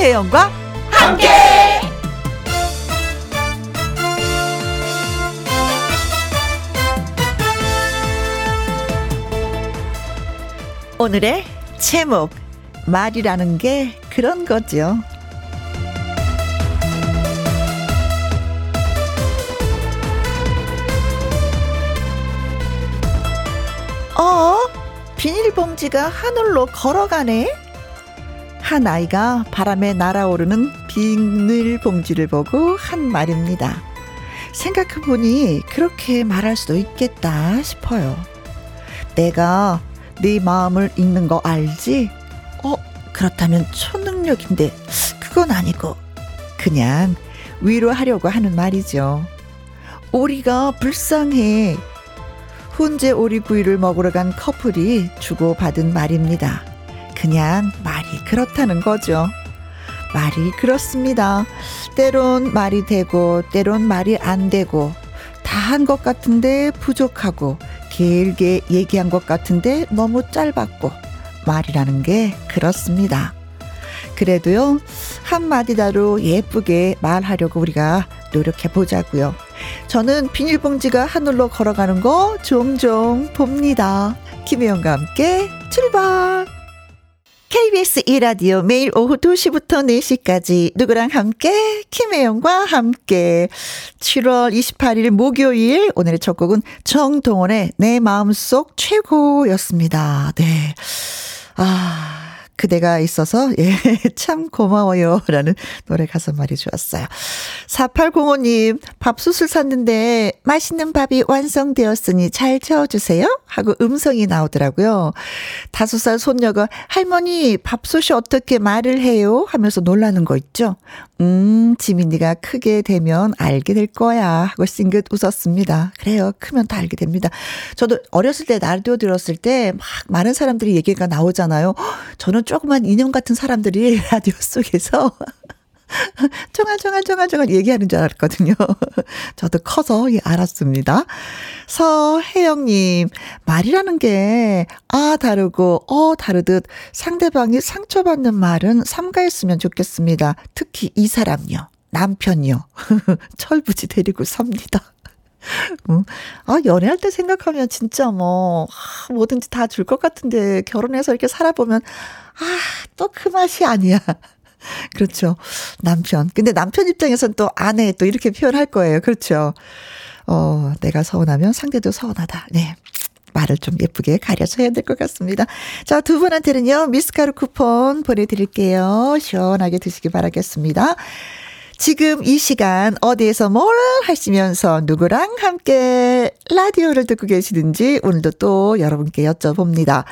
김혜영과 함께. 오늘의 제목 말이라는 게 그런 거죠. 어? 비닐봉지가 하늘로 걸어가네? 한 아이가 바람에 날아오르는 비닐봉지를 보고 한 말입니다. 생각해보니 그렇게 말할 수도 있겠다 싶어요. 내가 네 마음을 읽는 거 알지? 어, 그렇다면 초능력인데 그건 아니고 그냥 위로하려고 하는 말이죠. 오리가 불쌍해. 훈제 오리 구이를 먹으러 간 커플이 주고받은 말입니다. 그냥 말이 그렇다는 거죠. 말이 그렇습니다. 때론 말이 되고, 때론 말이 안 되고, 다 한 것 같은데 부족하고, 길게 얘기한 것 같은데 너무 짧았고, 말이라는 게 그렇습니다. 그래도요, 한마디다로 예쁘게 말하려고 우리가 노력해 보자고요. 저는 비닐봉지가 하늘로 걸어가는 거 종종 봅니다. 김혜영과 함께 출발! KBS 2라디오 매일 오후 2시부터 4시까지 누구랑 함께 김혜영과 함께 7월 28일 목요일 오늘의 첫 곡은 정동원의 내 마음속 최고였습니다. 네. 아 그대가 있어서 예, 참 고마워요라는 노래 가사 말이 좋았어요. 4805님 밥솥을 샀는데 맛있는 밥이 완성되었으니 잘 채워주세요 하고 음성이 나오더라고요. 다섯 살 손녀가 할머니 밥솥이 어떻게 말을 해요 하면서 놀라는 거 있죠. 음 지민이가 크게 되면 알게 될 거야 하고 싱긋 웃었습니다. 그래요 크면 다 알게 됩니다. 저도 어렸을 때 라디오 들었을 때 막 많은 사람들이 얘기가 나오잖아요. 저는 조그만 인형 같은 사람들이 라디오 속에서 쫑알쫑알쫑알쫑알 얘기하는 줄 알았거든요. 저도 커서 예, 알았습니다. 서혜영님, 말이라는 게, 아, 다르고, 어, 다르듯 상대방이 상처받는 말은 삼가했으면 좋겠습니다. 특히 이 사람요. 남편요. 철부지 데리고 삽니다. 음. 아, 연애할 때 생각하면 진짜 뭐, 아, 뭐든지 다 줄 것 같은데, 결혼해서 이렇게 살아보면, 아, 또 그 맛이 아니야. 그렇죠. 남편. 근데 남편 입장에선 또 아내 또 이렇게 표현할 거예요. 그렇죠. 어, 내가 서운하면 상대도 서운하다. 네. 말을 좀 예쁘게 가려서 해야 될 것 같습니다. 자, 두 분한테는요, 미스카루 쿠폰 보내드릴게요. 시원하게 드시기 바라겠습니다. 지금 이 시간 어디에서 뭘 하시면서 누구랑 함께 라디오를 듣고 계시는지 오늘도 또 여러분께 여쭤봅니다.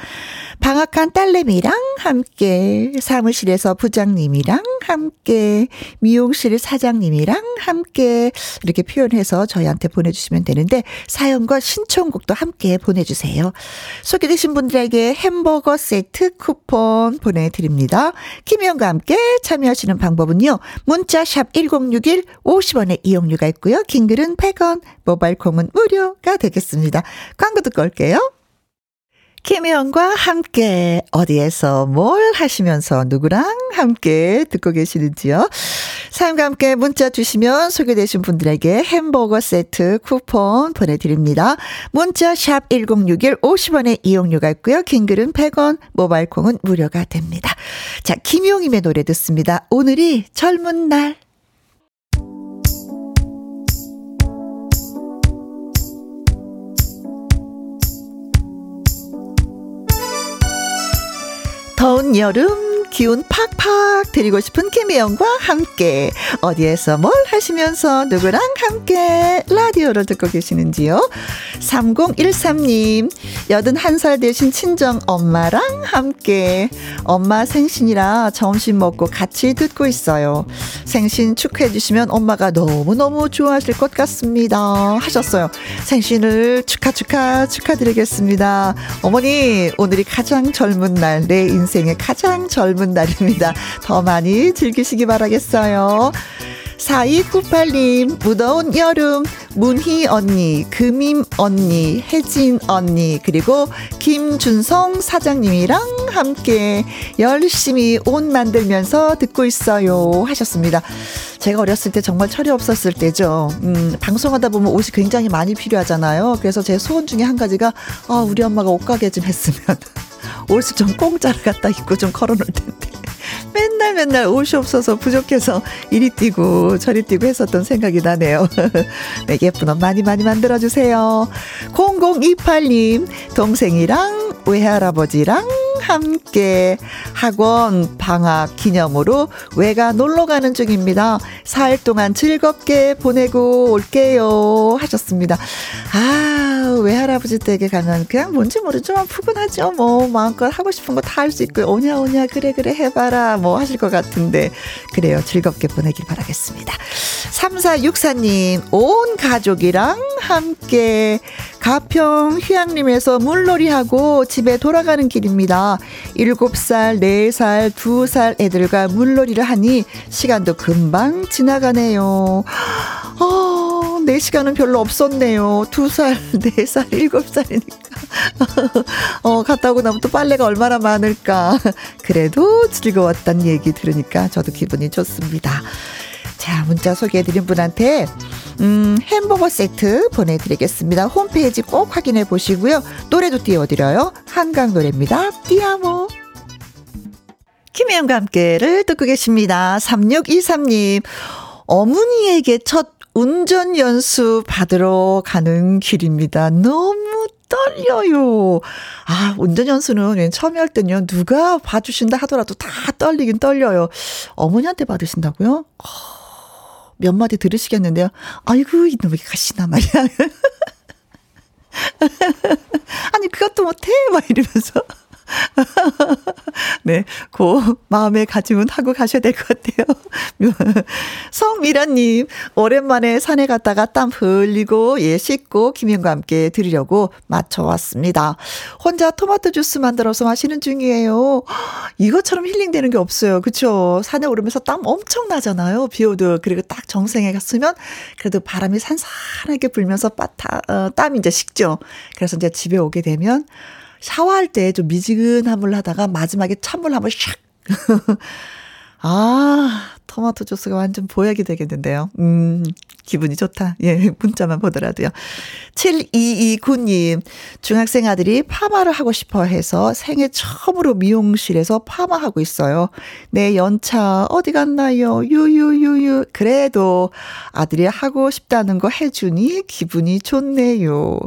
방학한 딸내미랑 함께, 사무실에서 부장님이랑 함께, 미용실 사장님이랑 함께 이렇게 표현해서 저희한테 보내주시면 되는데 사연과 신청곡도 함께 보내주세요. 소개되신 분들에게 햄버거 세트 쿠폰 보내드립니다. 김희영과 함께 참여하시는 방법은요. 문자 샵1061 50원의 이용료가 있고요. 긴 글은 100원, 모바일 콩은 무료가 되겠습니다. 광고 듣고 올게요. 김혜영과 함께 어디에서 뭘 하시면서 누구랑 함께 듣고 계시는지요? 사연과 함께 문자 주시면 소개되신 분들에게 햄버거 세트 쿠폰 보내드립니다. 문자 샵 1061 50원의 이용료가 있고요. 긴 글은 100원, 모바일 콩은 무료가 됩니다. 자, 김용임의 노래 듣습니다. 오늘이 젊은 날. 더운 여름 기운 팍팍 드리고 싶은 김혜영과 함께 어디에서 뭘 하시면서 누구랑 함께 라디오를 듣고 계시는지요? 3013님 81살 되신 친정 엄마랑 함께 엄마 생신이라 점심 먹고 같이 듣고 있어요. 생신 축하해 주시면 엄마가 너무너무 좋아하실 것 같습니다. 하셨어요. 생신을 축하 축하 축하드리겠습니다. 어머니 오늘이 가장 젊은 날 내 인생의 가장 젊은 젊은 날입니다. 더 많이 즐기시기 바라겠어요. 4298님, 무더운 여름, 문희 언니, 금임 언니, 혜진 언니, 그리고 김준성 사장님이랑 함께 열심히 옷 만들면서 듣고 있어요. 하셨습니다. 제가 어렸을 때 정말 철이 없었을 때죠. 음, 방송하다 보면 옷이 굉장히 많이 필요하잖아요. 그래서 제 소원 중에 한 가지가, 아, 우리 엄마가 옷가게 좀 했으면. 옷을 좀 공짜로 갖다 입고 좀 걸어놓을 텐데. 맨날 맨날 옷이 없어서 부족해서 이리 뛰고 저리 뛰고 했었던 생각이 나네요. 네, 예쁜 옷 많이 많이 만들어주세요. 0028님, 동생이랑 외할아버지랑 함께 학원 방학 기념으로 외가 놀러 가는 중입니다. 4일 동안 즐겁게 보내고 올게요. 하셨습니다. 아, 외할아버지 댁에 가면 그냥 뭔지 모르지만 푸근하죠. 뭐, 마음껏 하고 싶은 거 다 할 수 있고, 오냐, 오냐, 그래, 그래, 해봐라. 뭐 하실 것 같은데. 그래요. 즐겁게 보내길 바라겠습니다. 3464님, 온 가족이랑 함께 가평 휴양림에서 물놀이하고 집에 돌아가는 길입니다. 7살, 4살, 2살 애들과 물놀이를 하니 시간도 금방 지나가네요. 어, 4시간은 별로 없었네요. 2살, 4살, 7살이니까. 어, 갔다 오고 나면 또 빨래가 얼마나 많을까. 그래도 즐거웠단 얘기 들으니까 저도 기분이 좋습니다. 자, 문자 소개해드린 분한테, 음, 햄버거 세트 보내드리겠습니다. 홈페이지 꼭 확인해 보시고요. 노래도 띄워드려요. 한강 노래입니다. 띠아모. 김혜영과 함께를 듣고 계십니다. 3623님. 어머니에게 첫 운전 연수 받으러 가는 길입니다. 너무 떨려요. 아, 운전 연수는 처음에 할 때는요, 누가 봐주신다 하더라도 다 떨리긴 떨려요. 어머니한테 받으신다고요? 어. 몇 마디 들으시겠는데요. 아이고, 이놈이 가시나 말이야. 아니, 그것도 못해? 막 이러면서. 네, 그 마음의 가짐은 하고 가셔야 될 것 같아요. 성미라님, 오랜만에 산에 갔다가 땀 흘리고, 예, 씻고, 김현과 함께 드리려고 맞춰왔습니다. 혼자 토마토 주스 만들어서 마시는 중이에요. 이것처럼 힐링되는 게 없어요. 그쵸? 산에 오르면서 땀 엄청 나잖아요. 비 오도. 그리고 딱 정생에 갔으면, 그래도 바람이 산산하게 불면서 빠타, 어, 땀이 이제 식죠. 그래서 이제 집에 오게 되면, 샤워할 때 좀 미지근한 물 하다가 마지막에 찬물 한번 샥. 아, 토마토 주스가 완전 보약이 되겠는데요. 음, 기분이 좋다. 예, 문자만 보더라도요. 7229님, 중학생 아들이 파마를 하고 싶어 해서 생애 처음으로 미용실에서 파마하고 있어요. 내 연차 어디 갔나요? 유유유유. 그래도 아들이 하고 싶다는 거 해주니 기분이 좋네요.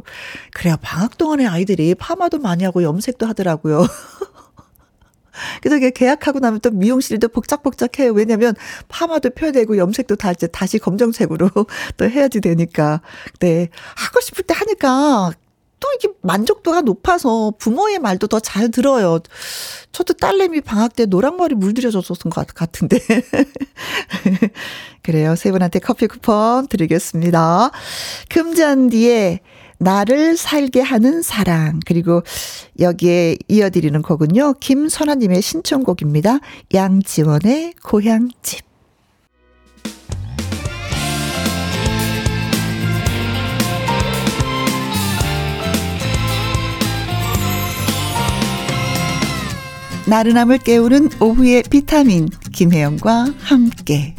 그래요. 방학 동안에 아이들이 파마도 많이 하고 염색도 하더라고요. 그래서 이게 계약하고 나면 또 미용실도 복작복작해요. 왜냐면 파마도 펴야 되고 염색도 다 이제 다시 검정색으로 또 해야지 되니까. 네. 하고 싶을 때 하니까 또 이게 만족도가 높아서 부모의 말도 더 잘 들어요. 저도 딸내미 방학 때 노랑머리 물들여줬었던 것 같은데. 그래요. 세 분한테 커피 쿠폰 드리겠습니다. 금잔디에 나를 살게 하는 사랑. 그리고 여기에 이어드리는 곡은요. 김선아님의 신청곡입니다. 양지원의 고향집. 나른함을 깨우는 오후의 비타민 김혜영과 함께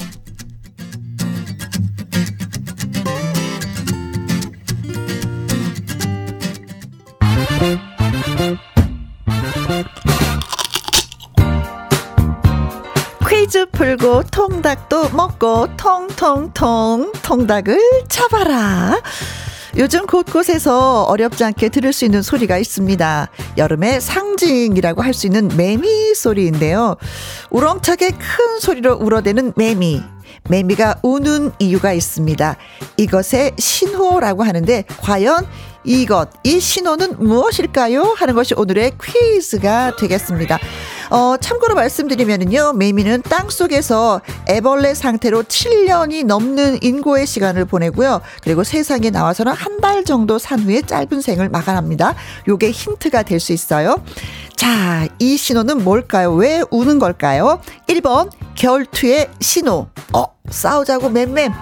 풀고 통닭도 먹고 통통통 통닭을 잡아라. 요즘 곳곳에서 어렵지 않게 들을 수 있는 소리가 있습니다. 여름의 상징이라고 할 수 있는 매미 소리인데요. 우렁차게 큰 소리로 울어대는 매미. 매미가 우는 이유가 있습니다. 이것의 신호라고 하는데 과연 이것, 이 신호는 무엇일까요? 하는 것이 오늘의 퀴즈가 되겠습니다. 어, 참고로 말씀드리면은요, 매미는 땅 속에서 애벌레 상태로 7년이 넘는 인고의 시간을 보내고요. 그리고 세상에 나와서는 한 달 정도 산 후에 짧은 생을 마감합니다. 요게 힌트가 될 수 있어요. 자, 이 신호는 뭘까요? 왜 우는 걸까요? 1번, 결투의 신호. 어, 싸우자고 맴맴.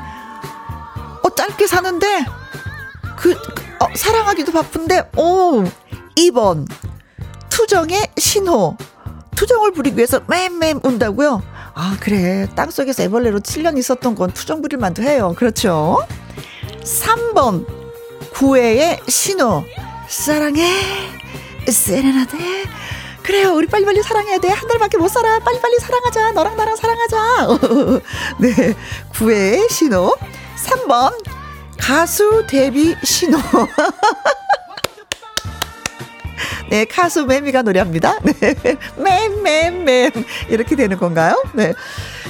짧게 사는데 그 어, 사랑하기도 바쁜데 오 2번 투정의 신호 투정을 부리기 위해서 맴맴 운다고요? 아 그래 땅속에서 애벌레로 7년 있었던 건 투정 부릴 만도 해요 그렇죠 3번 구애의 신호 사랑해 세레나데 그래요 우리 빨리빨리 사랑해야 돼 한 달밖에 못 살아 빨리빨리 사랑하자 너랑 나랑 사랑하자 네 구애의 신호 3번 가수 데뷔 신호 네, 가수 매미가 노래합니다. 네. 맴, 맴, 맴. 이렇게 되는 건가요? 네.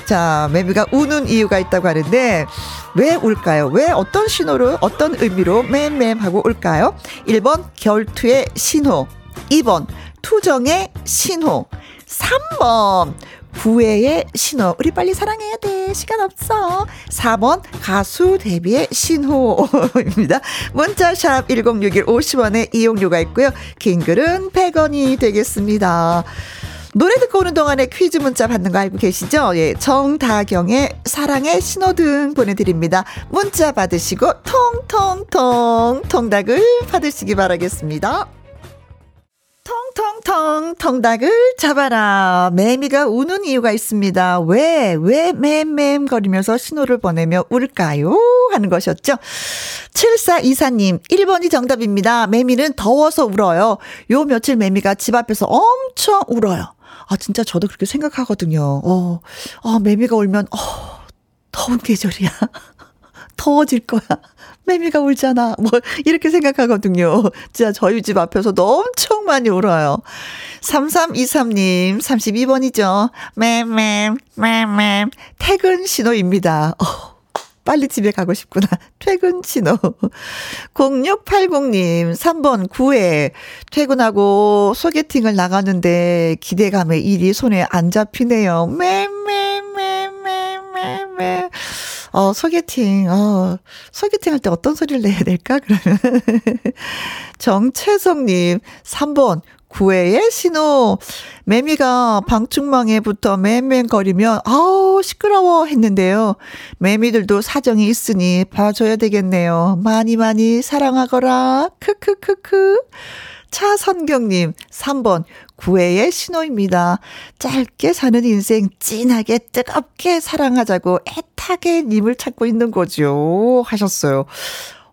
자, 매미가 우는 이유가 있다고 하는데, 왜 울까요? 왜 어떤 신호로, 어떤 의미로 맴, 맴 하고 울까요? 1번, 결투의 신호. 2번, 투정의 신호. 3번, 구애의 신호. 우리 빨리 사랑해야 돼. 시간 없어. 4번 가수 데뷔의 신호입니다. 문자샵 1061 50원의 이용료가 있고요. 긴 글은 100원이 되겠습니다. 노래 듣고 오는 동안에 퀴즈 문자 받는 거 알고 계시죠? 예, 정다경의 사랑의 신호등 보내드립니다. 문자 받으시고 통통통 통닭을 받으시기 바라겠습니다. 통통통 통닭을 잡아라. 매미가 우는 이유가 있습니다. 왜, 왜 맴맴 거리면서 신호를 보내며 울까요? 하는 것이었죠. 7424님, 1번이 정답입니다. 매미는 더워서 울어요. 요 며칠 매미가 집 앞에서 엄청 울어요. 아, 진짜 저도 그렇게 생각하거든요. 어, 어 매미가 울면, 어, 더운 계절이야. 더워질 거야. 매미가 울잖아. 뭐, 이렇게 생각하거든요. 진짜 저희 집 앞에서도 엄청 많이 울어요. 3323님, 32번이죠. 맴맴, 맴맴, 퇴근 신호입니다. 어, 빨리 집에 가고 싶구나. 퇴근 신호. 0680님, 3번 9회. 퇴근하고 소개팅을 나가는데 기대감에 일이 손에 안 잡히네요. 맴맴맴맴맴맴. 어, 소개팅, 어, 소개팅 할 때 어떤 소리를 내야 될까? 그러면. 정채성님, 3번, 구애의 신호. 매미가 방충망에 붙어 맴맴거리면, 아우, 시끄러워 했는데요. 매미들도 사정이 있으니 봐줘야 되겠네요. 많이 많이 사랑하거라. 크크크크. 차선경님, 3번, 구애의 신호입니다. 짧게 사는 인생 진하게 뜨겁게 사랑하자고 애타게 님을 찾고 있는 거죠. 하셨어요.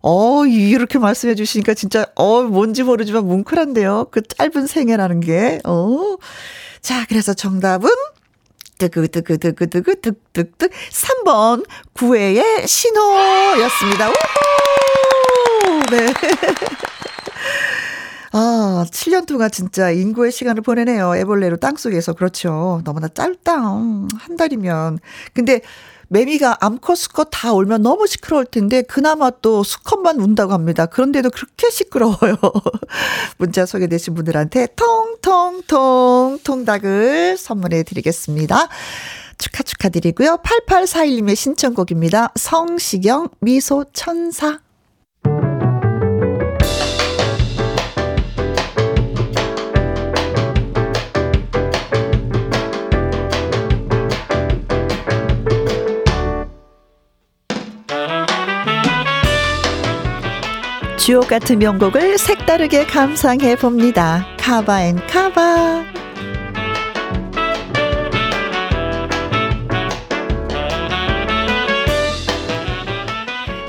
어, 이렇게 말씀해 주시니까 진짜, 어, 뭔지 모르지만 뭉클한데요. 그 짧은 생애라는 게, 어. 자, 그래서 정답은 뜨그뜨그뜨그뜨그뜨뜨뜨 3번 구애의 신호였습니다. 우후! 네. 아, 7년 동안 진짜 인구의 시간을 보내네요. 애벌레로 땅속에서. 그렇죠. 너무나 짧다. 한 달이면. 근데 매미가 암컷 수컷 다 울면 너무 시끄러울 텐데 그나마 또 수컷만 운다고 합니다. 그런데도 그렇게 시끄러워요. 문자 소개되신 분들한테 통통통 통닭을 선물해 드리겠습니다. 축하 축하드리고요. 8841님의 신청곡입니다. 성시경 미소 천사. 주옥 같은 명곡을 색다르게 감상해 봅니다. cover and cover.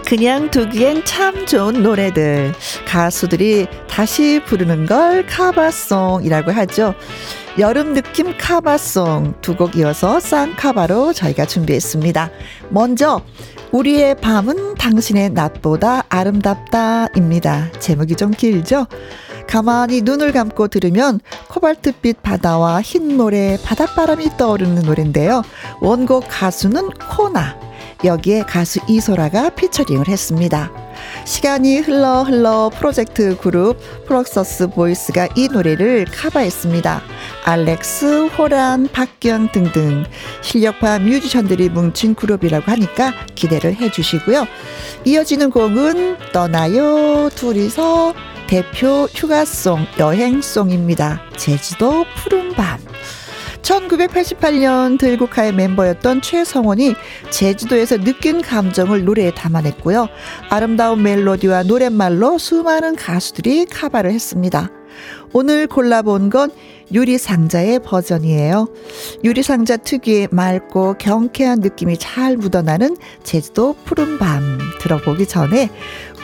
그냥 두기엔 참 좋은 노래들. 가수들이 다시 부르는 걸 카바송이라고 하죠. 여름 느낌 카바송 두 곡 이어서 쌍카바로 저희가 준비했습니다. 먼저 우리의 밤은 당신의 낮보다 아름답다입니다. 제목이 좀 길죠? 가만히 눈을 감고 들으면 코발트빛 바다와 흰 모래 바닷바람이 떠오르는 노래인데요. 원곡 가수는 코나. 여기에 가수 이소라가 피처링을 했습니다. 시간이 흘러 흘러 프로젝트 그룹 플럭서스 보이스가 이 노래를 커버했습니다. 알렉스, 호란, 박경 등등 실력파 뮤지션들이 뭉친 그룹이라고 하니까 기대를 해주시고요. 이어지는 곡은 떠나요 둘이서 대표 휴가송 여행송입니다. 제주도 푸른 밤. 1988년 들국화의 멤버였던 최성원이 제주도에서 느낀 감정을 노래에 담아냈고요. 아름다운 멜로디와 노랫말로 수많은 가수들이 카바를 했습니다. 오늘 골라본 건 유리상자의 버전이에요. 유리상자 특유의 맑고 경쾌한 느낌이 잘 묻어나는 제주도 푸른 밤 들어보기 전에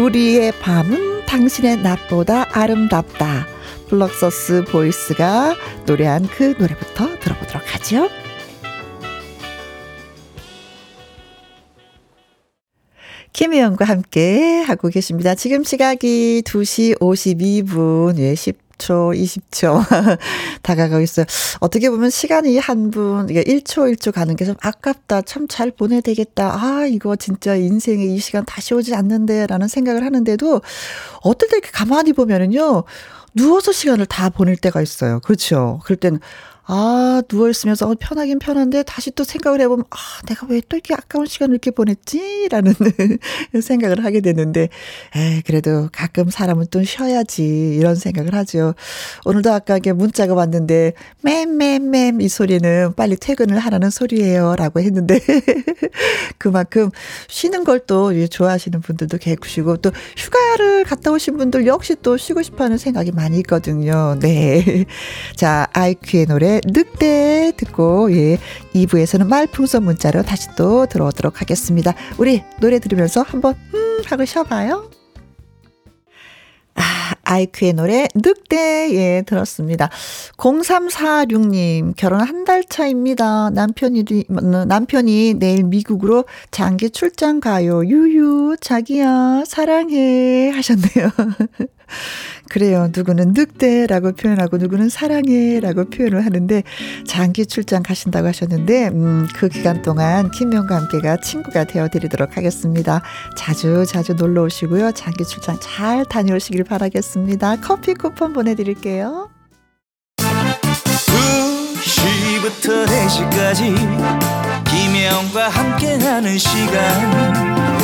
우리의 밤은 당신의 낮보다 아름답다. 플럭서스 보이스가 노래한 그 노래부터 들어보도록 하죠. 김혜영과 함께 하고 계십니다. 지금 시각이 2시 52분, 예, 10 초, 20초 다가가고 있어요. 어떻게 보면 시간이 한 분, 이게 1초, 1초 가는 게 좀 아깝다. 참 잘 보내야 되겠다. 아, 이거 진짜 인생에 이 시간 다시 오지 않는데, 라는 생각을 하는데도, 어떨 때 이렇게 가만히 보면은요, 누워서 시간을 다 보낼 때가 있어요. 그렇죠. 그럴 때는, 아, 누워있으면서 어, 편하긴 편한데 다시 또 생각을 해보면, 아, 내가 왜 또 이렇게 아까운 시간을 이렇게 보냈지? 라는 생각을 하게 되는데, 에 그래도 가끔 사람은 또 쉬어야지. 이런 생각을 하죠. 오늘도 아까 이게 문자가 왔는데, 맴맴맴 이 소리는 빨리 퇴근을 하라는 소리예요. 라고 했는데, 그만큼 쉬는 걸 또 좋아하시는 분들도 계시고, 또 휴가를 갔다 오신 분들 역시 또 쉬고 싶어 하는 생각이 많이 있거든요. 네. 자, 아이큐의 노래, 늑대 듣고 예 2부에서는 말풍선 문자로 다시 또 들어오도록 하겠습니다. 우리 노래 들으면서 한번 음 하고 쉬어봐요. 아, 아이큐의 노래 늑대 예 들었습니다. 0346님 결혼 한 달 차입니다. 남편이 남편이 내일 미국으로 장기 출장 가요. 유유 자기야 사랑해 하셨네요. 그래요. 누구는 늑대라고 표현하고 누구는 사랑해라고 표현을 하는데 장기 출장 가신다고 하셨는데 음, 그 기간 동안 김명과 함께가 친구가 되어 드리도록 하겠습니다. 자주 자주 놀러 오시고요. 장기 출장 잘 다녀오시길 바라겠습니다. 커피 쿠폰 보내드릴게요. 2시부터 4시까지 김혜영과 함께하는 시간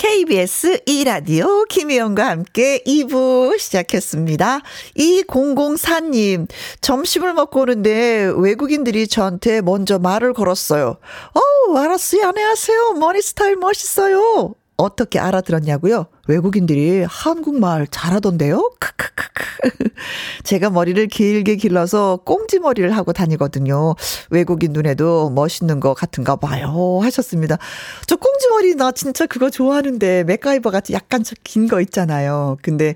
KBS 2라디오 김희영과 함께 2부 시작했습니다. 2004님, 점심을 먹고 오는데 외국인들이 저한테 먼저 말을 걸었어요. 어 알았어요. 안녕하세요. 머니 스타일 멋있어요. 어떻게 알아들었냐고요? 외국인들이 한국말 잘하던데요? 크크크크. 제가 머리를 길게 길러서 꽁지머리를 하고 다니거든요. 외국인 눈에도 멋있는 것 같은가 봐요. 하셨습니다. 저 꽁지머리 나 진짜 그거 좋아하는데 맥가이버 같이 약간 긴 거 있잖아요. 근데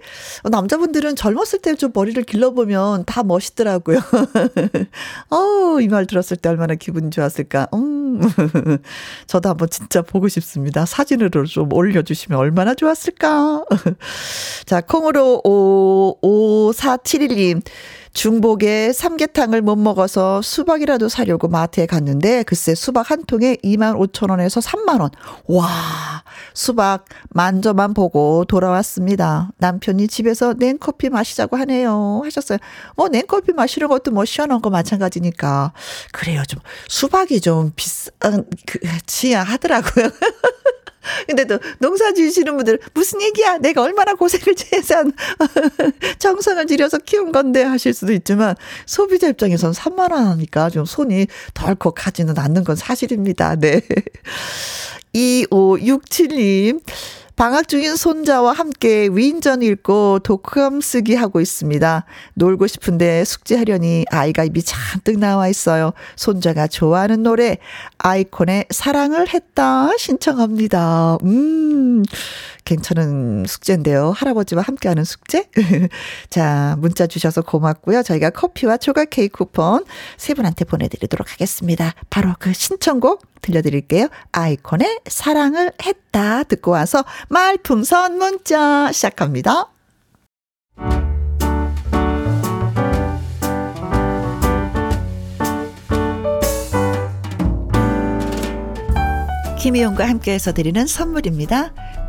남자분들은 젊었을 때 좀 머리를 길러보면 다 멋있더라고요. 어우, 이 말 들었을 때 얼마나 기분 좋았을까. 음. 저도 한번 진짜 보고 싶습니다. 사진으로 좀 올려주시면 얼마나 좋았을까. 있을까? 자, 콩으로 5, 5471님. 중복에 삼계탕을 못 먹어서 수박이라도 사려고 마트에 갔는데 글쎄 수박 한 통에 2만 5천 원에서 3만 원. 와, 수박 만져만 보고 돌아왔습니다. 남편이 집에서 냉커피 마시자고 하네요. 하셨어요. 뭐 냉커피 마시는 것도 뭐 시원한 거 마찬가지니까. 그래요. 좀 수박이 좀 비싼 그 지야 하더라고요. 근데 또 농사 지으시는 분들 무슨 얘기야? 내가 얼마나 고생을 해서 정성을 들여서 키운 건데 하실 수도 있지만 소비자 입장에서는 3만 원 하니까 좀 손이 덜컥하지는 않는 건 사실입니다. 네. 2567님. 방학 중인 손자와 함께 위인전 읽고 독감 쓰기 하고 있습니다. 놀고 싶은데 숙제하려니 아이가 입이 잔뜩 나와 있어요. 손자가 좋아하는 노래 아이콘의 사랑을 했다 신청합니다. 음. 괜찮은 숙제인데요. 할아버지와 함께하는 숙제? 자, 문자 주셔서 고맙고요. 저희가 커피와 초각 케이크 쿠폰 세 분한테 보내드리도록 하겠습니다. 바로 그 신청곡 들려드릴게요. 아이콘의 사랑을 했다 듣고 와서 말풍선 문자 시작합니다. 김혜영과 함께해서 드리는 선물입니다.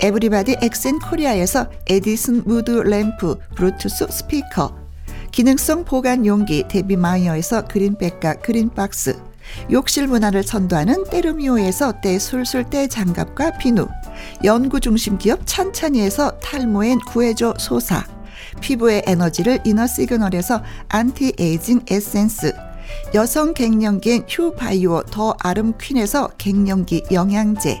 에브리바디 엑센 코리아에서 에디슨 무드 램프 블루투스 스피커, 기능성 보관 용기 데비마이어에서 그린백과 그린박스. 욕실 문화를 선도하는 때르미오에서 때술술 때장갑과 비누. 연구 중심 기업 찬찬이에서 탈모엔 구해줘 소사. 피부의 에너지를 이너 시그널에서 안티에이징 에센스. 여성 갱년기엔 휴바이오 더 아름 퀸에서 갱년기 영양제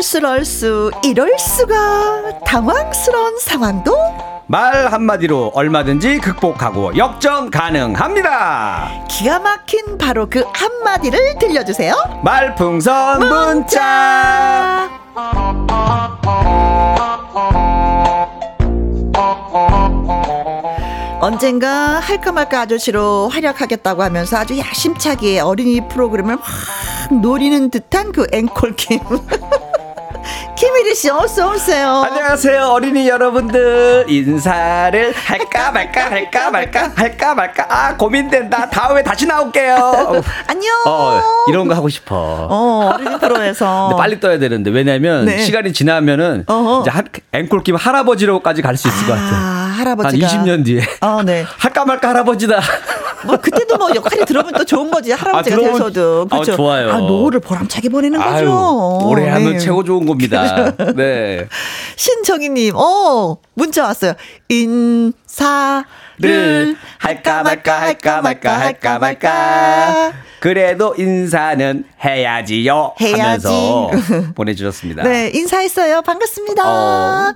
럴스럴스 이럴 수가 당황스러운 상황도 말 한마디로 얼마든지 극복하고 역전 가능합니다. 기가 막힌 바로 그 한마디를 들려주세요. 말풍선 문자. 언젠가 할까 말까 아저씨로 활약하겠다고 하면서 아주 야심차게 어린이 프로그램을 확 노리는 듯한 그 앵콜킴. 김일희 씨 어서 오세요. 안녕하세요 어린이 여러분들 인사를 할까 말까 할까 말까 할까 말까 아 고민된다 다음에 다시 나올게요. 안녕. 어 이런 거 하고 싶어. 어 어린이 프로에서. 빨리 떠야 되는데 왜냐면 네. 시간이 지나면은 어허. 이제 앵콜 김 할아버지로까지 갈 수 있을 아, 것 같아. 할아버지가 한 20년 뒤에. 어 네. 할까 말까 할아버지다. 뭐 그때도 뭐 역할이 들어보면 또 좋은 거지 할아버지가 아, 되셔도 그렇죠. 아, 좋아요. 아, 노후를 보람차게 보내는 거죠. 아유, 오래 하면 네. 최고 좋은 겁니다. 네. 신정희님, 어 문자 왔어요. 인사 를 할까 말까 할까 말까 할까 말까. 그래도 인사는 해야지요. 해야지. 하면서 보내주셨습니다. 네, 인사했어요. 반갑습니다. 어.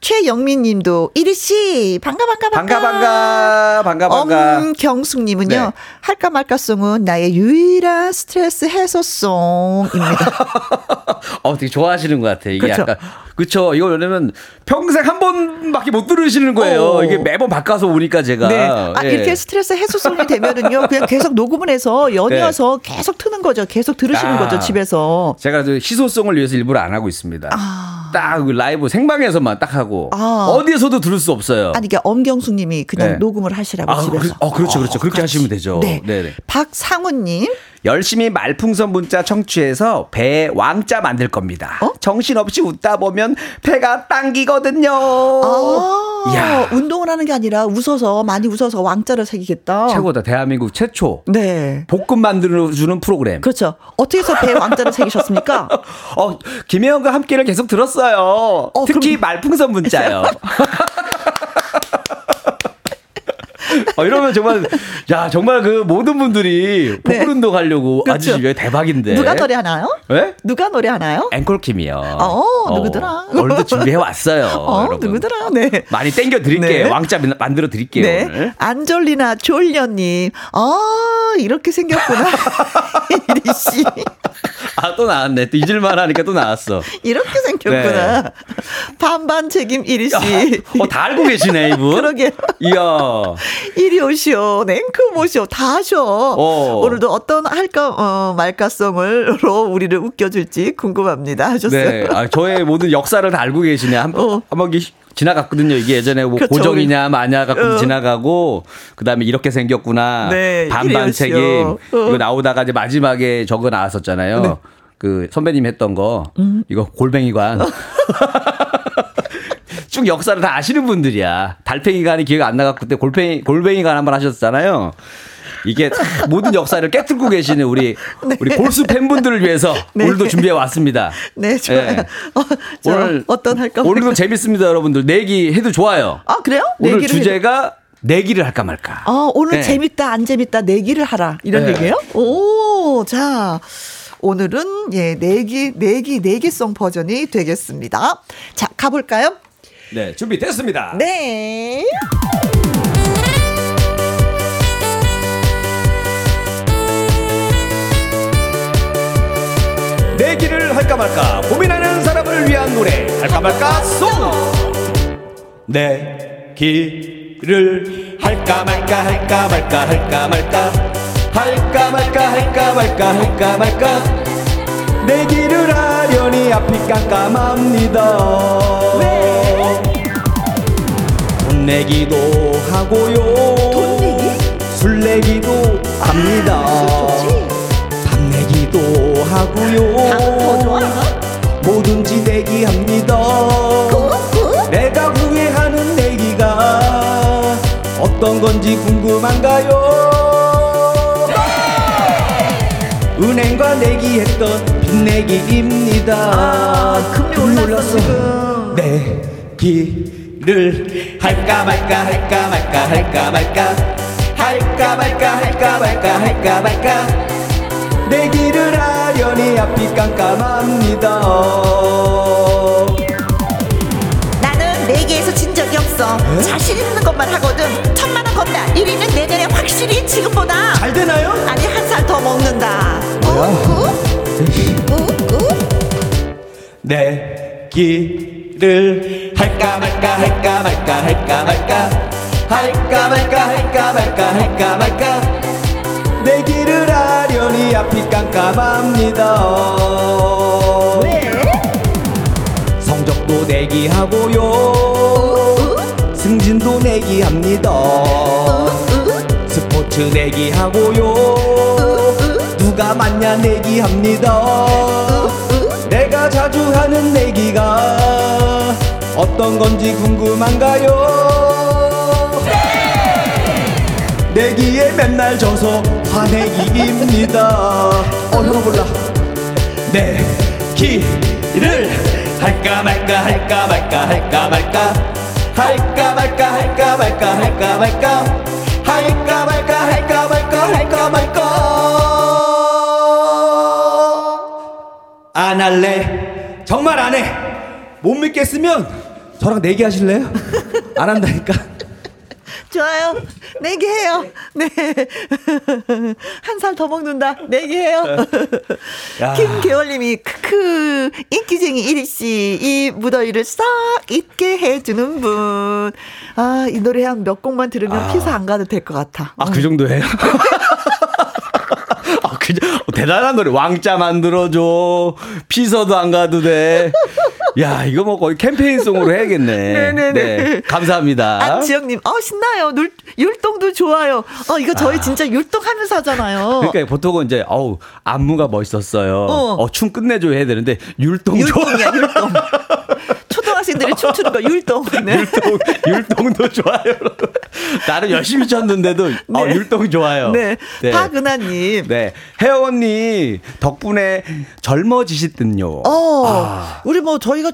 최영민 님도, 이리 씨, 반가, 반가, 반가. 반가, 반가, 반가. 엄경숙님은요, 네. 할까 말까 송은 나의 유일한 스트레스 해소송입니다. 어, 되게 좋아하시는 것 같아. 이게 그쵸? 약간 그렇죠. 이거 왜냐면 평생 한 번밖에 못 들으시는 거예요. 어. 이게 매번 바꿔서 오니까 제가. 네. 아, 예. 이렇게 스트레스 해소송이 되면은요. 그냥 계속 녹음을 해서 연이어서 네. 계속 트는 거죠. 계속 들으시는 아. 거죠. 집에서. 제가 희소송을 위해서 일부러 안 하고 있습니다. 아. 딱그 라이브 생방에서만 딱 하고 아. 어디에서도 들을 수 없어요. 아니 그러니까 엄경숙 님이 그냥 네. 녹음을 하시라고 아, 집에서. 그, 어, 그렇죠. 그렇죠. 그렇게 그렇지. 하시면 되죠. 네. 네. 박상훈 님. 열심히 말풍선 문자 청취해서 배 왕자 만들 겁니다. 어? 정신없이 웃다 보면 배가 당기거든요. 아, 야 운동을 하는 게 아니라 웃어서 많이 웃어서 왕자를 새기겠다. 최고다. 대한민국 최초. 네. 볶음 만들어 주는 프로그램. 그렇죠. 어떻게 해서 배 왕자를 새기셨습니까? 어, 김혜영과 함께를 계속 들었어요. 어, 특히 그럼... 말풍선 문자요. 어, 이러면 정말 야 정말 그 모든 분들이 복근 운동 네. 하려고 그렇죠. 아주 대박인데 누가 노래 하나요? 네? 누가 노래 하나요? 앵콜킴이요. 어, 누구더라? 어, 오늘도 준비해 왔어요. 어, 여러분. 누구더라? 네. 많이 땡겨 드릴게요. 네. 왕자 만들어 드릴게요. 네. 오늘. 안졸리나 졸려님. 아 이렇게 생겼구나. 이리 씨. 아, 또 나왔네. 또 잊을만 하니까 또 나왔어. 이렇게 생겼구나. 네. 반반 책임 이리 씨. 어, 다 알고 계시네, 이분. 그러게. 이야. 이리 오시오. 냉크 모시오. 다 하셔. 어. 오늘도 어떤 할까, 어, 말까성으로 우리를 웃겨줄지 궁금합니다. 하셨어요. 네. 아, 저의 모든 역사를 다 알고 계시네. 한, 어. 한번 지나갔거든요. 이게 예전에 뭐 그쵸, 고정이냐 마냐 갖고 어. 지나가고 그다음에 이렇게 생겼구나. 네, 반반 책임 어. 이거 나오다가 이제 마지막에 저거 나왔었잖아요. 네. 그 선배님 했던 거 음. 이거 골뱅이관. 쭉 역사를 다 아시는 분들이야. 달팽이관이 기억 안 나갖고 그때 골뱅이 골뱅이관 한번 하셨잖아요. 이게 모든 역사를 깨뜨리고 계시는 우리 네. 우리 골수 팬분들을 위해서 네. 오늘도 준비해 왔습니다. 네, 좋아요. 네. 어, 오늘 어떤 할까? 오늘도 재밌습니다, 여러분들. 내기 해도 좋아요. 아 그래요? 오늘 주제가 해도. 내기를 할까 말까. 아 오늘 네. 재밌다 안 재밌다 내기를 하라 이런 네. 얘기예요? 오, 자. 오늘은 예, 내기 내기 내기송 버전이 되겠습니다. 자, 가볼까요? 네, 준비됐습니다. 네. 내기를 할까 말까 고민하는 사람을 위한 노래 할까 말까 송 내기를 할까 말까 할까 말까 할까 말까 할까 말까 할까 말까 할까 말까 내기를 하려니 앞이 깜깜합니다. 돈 내기도 하고요. 돈 내기? 술 내기도 합니다. 아, 내기도 하고요. 뭐든지 내기합니다. 내가 후회하는 내기가 어떤 건지 궁금한가요 은행과 내기했던 빚내기입니다. 아, 금리 올랐어 지금. 내기를 할까 말까 할까 말까 할까 말까 할까 말까 할까 말까 할까 말까. 내기를 하려니 앞이 깜깜합니다 없어. 에? 자신 있는 것만 하거든. 천만 원 건다 1위는 내년에 확실히 지금보다. 잘 되나요? 아니 한 살 더 먹는다. 뭐야? 내기를 할까 말까 할까 말까 할까 말까. 할까 말까 할까 말까 할까 말까. 내기를 하려니 앞이 깜깜합니다. 왜? 성적도 내기하고요 승진도 내기합니다. 스포츠 내기하고요. 누가 맞냐 내기합니다. 내가 자주 하는 내기가 어떤 건지 궁금한가요? 내기에 맨날 져서 화내기입니다. 어 형아 몰라. 내기를 할까 말까 할까 말까 할까 말까 할까 말까 할까 말까 할까 말까. 할까 말까 할까 말까 할까 말까. 안 할래. 정말 안 해 못 믿겠으면 저랑 내기 하실래요? 안 한다니까 좋아요. 내기 해요. 네. 한 살 더 먹는다. 내기 해요. 김계월님이 크크 인기쟁이 이리 씨이 무더위를 싹 잊게 해주는 분. 아 이 노래 한 몇 곡만 들으면 아. 피서 안 가도 될 것 같아. 아그 정도예요? 아, 그, 대단한 노래. 왕자 만들어줘. 피서도 안 가도 돼. 야, 이거 뭐 거의 캠페인송으로 해야겠네. 네네네. 네, 감사합니다. 안지영님, 어, 신나요. 율, 율동도 좋아요. 어, 이거 저희 아. 진짜 율동하면서 하잖아요. 그러니까 보통은 이제, 어우, 안무가 멋있었어요. 어, 어 춤 끝내줘 해야 되는데, 율동 율동이야, 율동. 초등학생들이 춤추는 거 율동. 네. 율동, 율동도 좋아요. 나는 열심히 췄는데도, 어, 네. 어, 율동 좋아요. 네. 네. 박은하님. 네. 혜원 언니 덕분에 젊어지시든요. 어, 아. 우리 뭐 저희가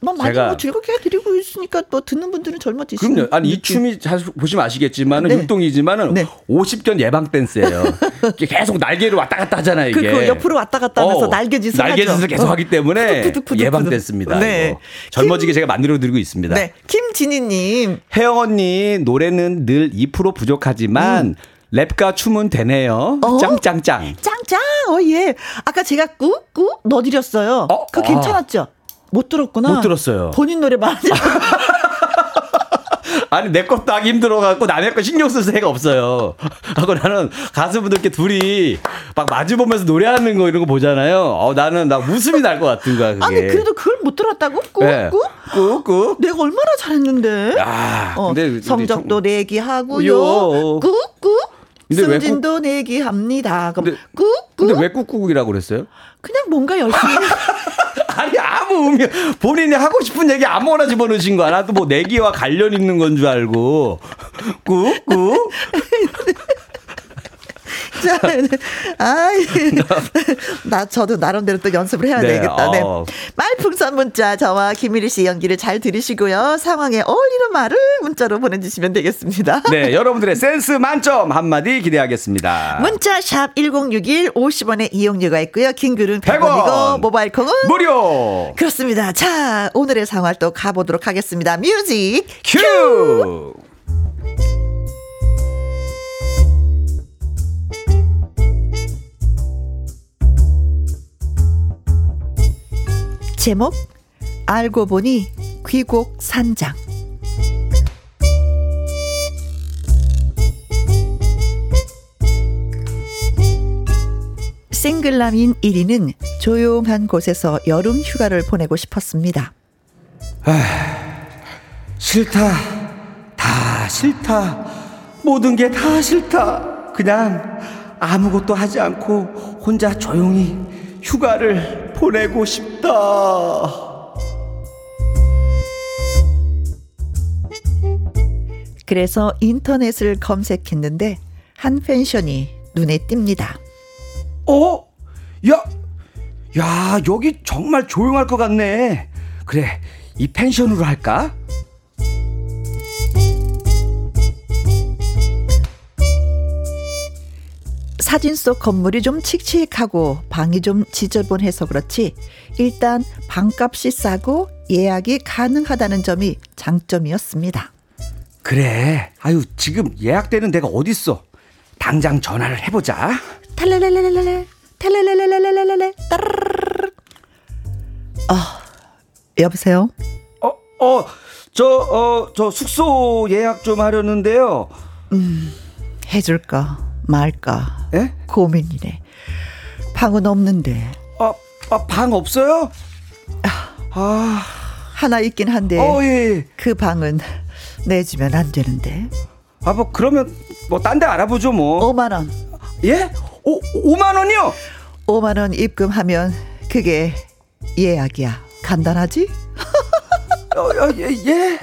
뭐 많이 뭐 즐겁게 해드리고 있으니까 또 듣는 분들은 젊어지시는 그럼요. 아니 이 춤이 잘 보시면 아시겠지만은 네. 율동이지만은 네. 50견 예방 댄스예요. 계속 날개를 왔다 갔다 하잖아요. 이게 그, 그 옆으로 왔다 갔다 하면서 어, 날개짓을 날개짓을 계속 어. 하기 때문에 푸득푸득푸득 예방 댄스입니다. 네. 젊어지게 김, 제가 만들어 드리고 있습니다. 네. 김진희님 혜영 언니 노래는 늘 2% 부족하지만 음. 랩과 춤은 되네요. 어? 짱짱짱. 짱짱. 어 예. 아까 제가 꾹꾹 넣어드렸어요. 어? 그거 괜찮았죠? 못 들었구나. 못 들었어요. 본인 노래 많이. 아니 내 것도 하기 힘들어갖고 남의 거 신경 쓸 새가 없어요. 하고 나는 가수분들께 둘이 막 마주보면서 노래하는 거 이런 거 보잖아요. 어 나는 나 웃음이 날 것 같은 거야. 그게. 아니 그래도 그걸 못 들었다고? 꾹꾹? 네. 꾹꾹? 내가 얼마나 잘했는데. 아, 어, 근데 성적도 청... 내기하고요. 꾹꾹. 승진도 내기합니다. 그럼 꾹꾹. 근데 왜 꾹꾹이라고 그랬어요? 그냥 뭔가 열심히. 아니 아무 의미 본인이 하고 싶은 얘기 아무거나 집어넣으신 거 하나 또뭐 내기와 관련 있는 건 줄 알고. 꾹꾹 자, 아이, 나 저도 나름대로 또 연습을 해야 네, 되겠다. 네. 어. 말풍선 문자 저와 김미리 씨 연기를 잘 들으시고요. 상황에 어울리는 말을 문자로 보내주시면 되겠습니다. 네, 여러분들의 센스 만점 한마디 기대하겠습니다. 문자 샵 #1061 50원의 이용료가 있고요. 긴 글은 100원이고 모바일 콩은 무료. 그렇습니다. 자, 오늘의 상황 또 가보도록 하겠습니다. 뮤직 큐. 큐. 제목 알고 보니 귀곡 산장 싱글남인 1위는 조용한 곳에서 여름 휴가를 보내고 싶었습니다. 아, 싫다. 다 싫다. 모든 게 다 싫다. 그냥 아무것도 하지 않고 혼자 조용히 휴가를 보내고 싶다. 그래서 인터넷을 검색했는데 한 펜션이 눈에 띕니다. 어? 야, 야, 여기 정말 조용할 것 같네. 그래, 이 펜션으로 할까? 사진 속 건물이 좀 칙칙하고 방이 좀 지저분해서 그렇지 일단 방값이 싸고 예약이 가능하다는 점이 장점이었습니다. 그래. 아유, 지금 예약되는 데가 어딨어. 당장 전화를 해보자. 탈랄랄랄랄랄, 탈랄랄랄랄랄랄, 따르르르. 아, 여보세요? 어, 어, 저, 어, 저 숙소 예약 좀 하려는데요. 음, 해줄까? 말까 에? 고민이네. 방은 없는데. 아, 아, 방 없어요? 아, 하나 있긴 한데. 어, 예, 예. 그 방은 내주면 안 되는데. 아, 뭐 그러면 뭐 딴 데 알아보죠 뭐. 5만 원. 예? 오, 5만 원이요? 5만 원 입금하면 그게 예약이야. 간단하지? 어, 어, 예, 예.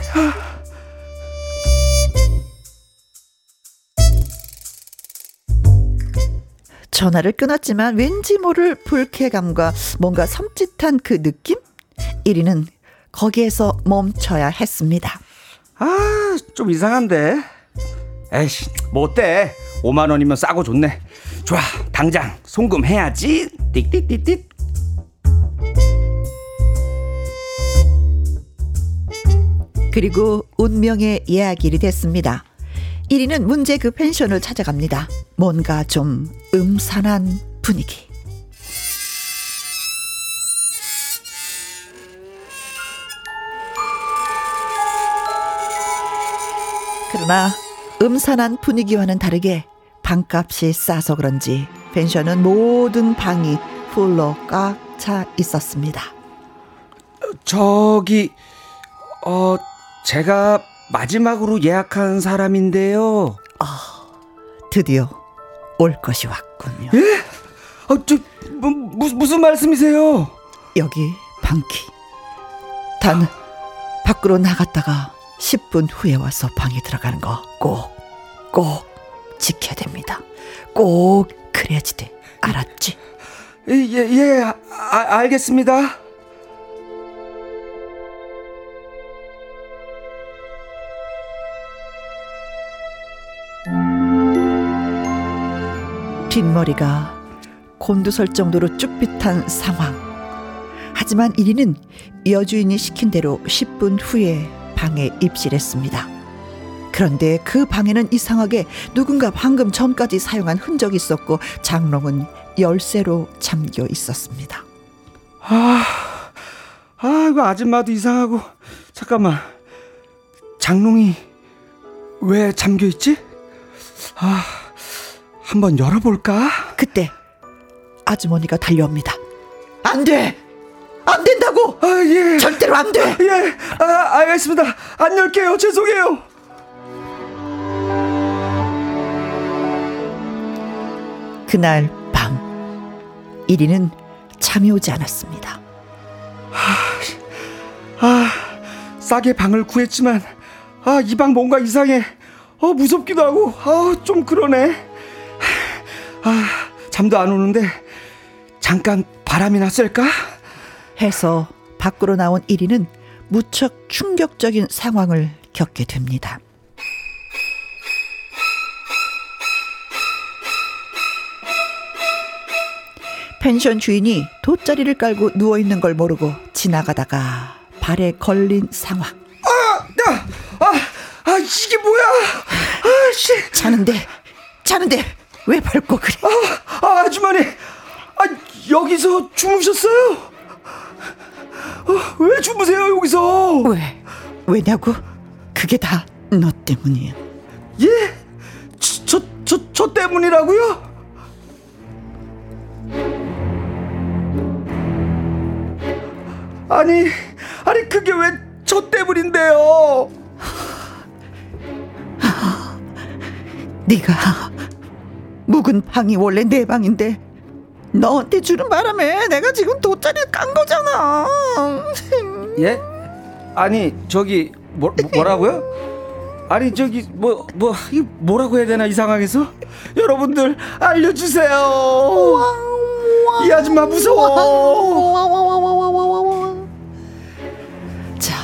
전화를 끊었지만 왠지 모를 불쾌감과 뭔가 섬찟한 그 느낌? 1위는 거기에서 멈춰야 했습니다. 아, 좀 이상한데. 에이씨, 뭐 어때? 5만 원이면 싸고 좋네. 좋아, 당장 송금 해야지. 띡띡띡띡. 그리고 운명의 예약일이 됐습니다. 1위는 문제 그 펜션을 찾아갑니다. 뭔가 좀 음산한 분위기. 그러나 음산한 분위기와는 다르게 방값이 싸서 그런지 펜션은 모든 방이 풀로 꽉 차 있었습니다. 저기 어 제가 마지막으로 예약한 사람인데요. 아, 드디어 올 것이 왔군요. 예? 아, 저, 뭐, 무슨, 무슨 말씀이세요? 여기 방키. 단, 밖으로 나갔다가 10분 후에 와서 방에 들어가는 거 꼭, 꼭 지켜야 됩니다. 꼭 그래야지 돼. 알았지? 예, 예, 아, 알겠습니다. 뒷머리가 곤두설 정도로 쭉빛한 상황. 하지만 1위는 여주인이 시킨 대로 10분 후에 방에 입실했습니다. 그런데 그 방에는 이상하게 누군가 방금 전까지 사용한 흔적이 있었고 장롱은 열쇠로 잠겨 있었습니다. 아, 아, 이거 아줌마도 이상하고 잠깐만 장롱이 왜 잠겨 있지? 아, 한번 열어볼까? 그때 아주머니가 달려옵니다. 안 돼! 안 된다고! 아, 예. 절대로 안 돼! 예. 아, 알겠습니다. 안 열게요. 죄송해요. 그날 밤, 1위는 잠이 오지 않았습니다. 아, 아 싸게 방을 구했지만, 아, 이 방 뭔가 이상해. 어, 무섭기도 하고, 아, 좀 그러네. 아, 잠도 안 오는데, 잠깐 바람이나 쐴까? 해서 밖으로 나온 1위는 무척 충격적인 상황을 겪게 됩니다. 펜션 주인이 돗자리를 깔고 누워 있는 걸 모르고 지나가다가 발에 걸린 상황. 아, 야, 아, 아 이게 뭐야? 아, 씨. 자는데, 자는데 왜 밟고 그래? 아, 아 아주머니, 아 여기서 주무셨어요? 어, 왜 주무세요 여기서? 왜? 왜냐고? 그게 다 너 때문이야. 예? 저, 저, 저, 저 때문이라고요? 아니, 아니 그게 왜 저 때문인데요? 네가 묵은 방이 원래 내 방인데 너한테 주는 바람에 내가 지금 돗자리를 깐 거잖아. 예? 아니 저기 뭐, 뭐라고요? 아니 저기 뭐뭐 뭐, 뭐라고 해야 되나 이 상황에서 여러분들 알려주세요. 이 아줌마 무서워. 자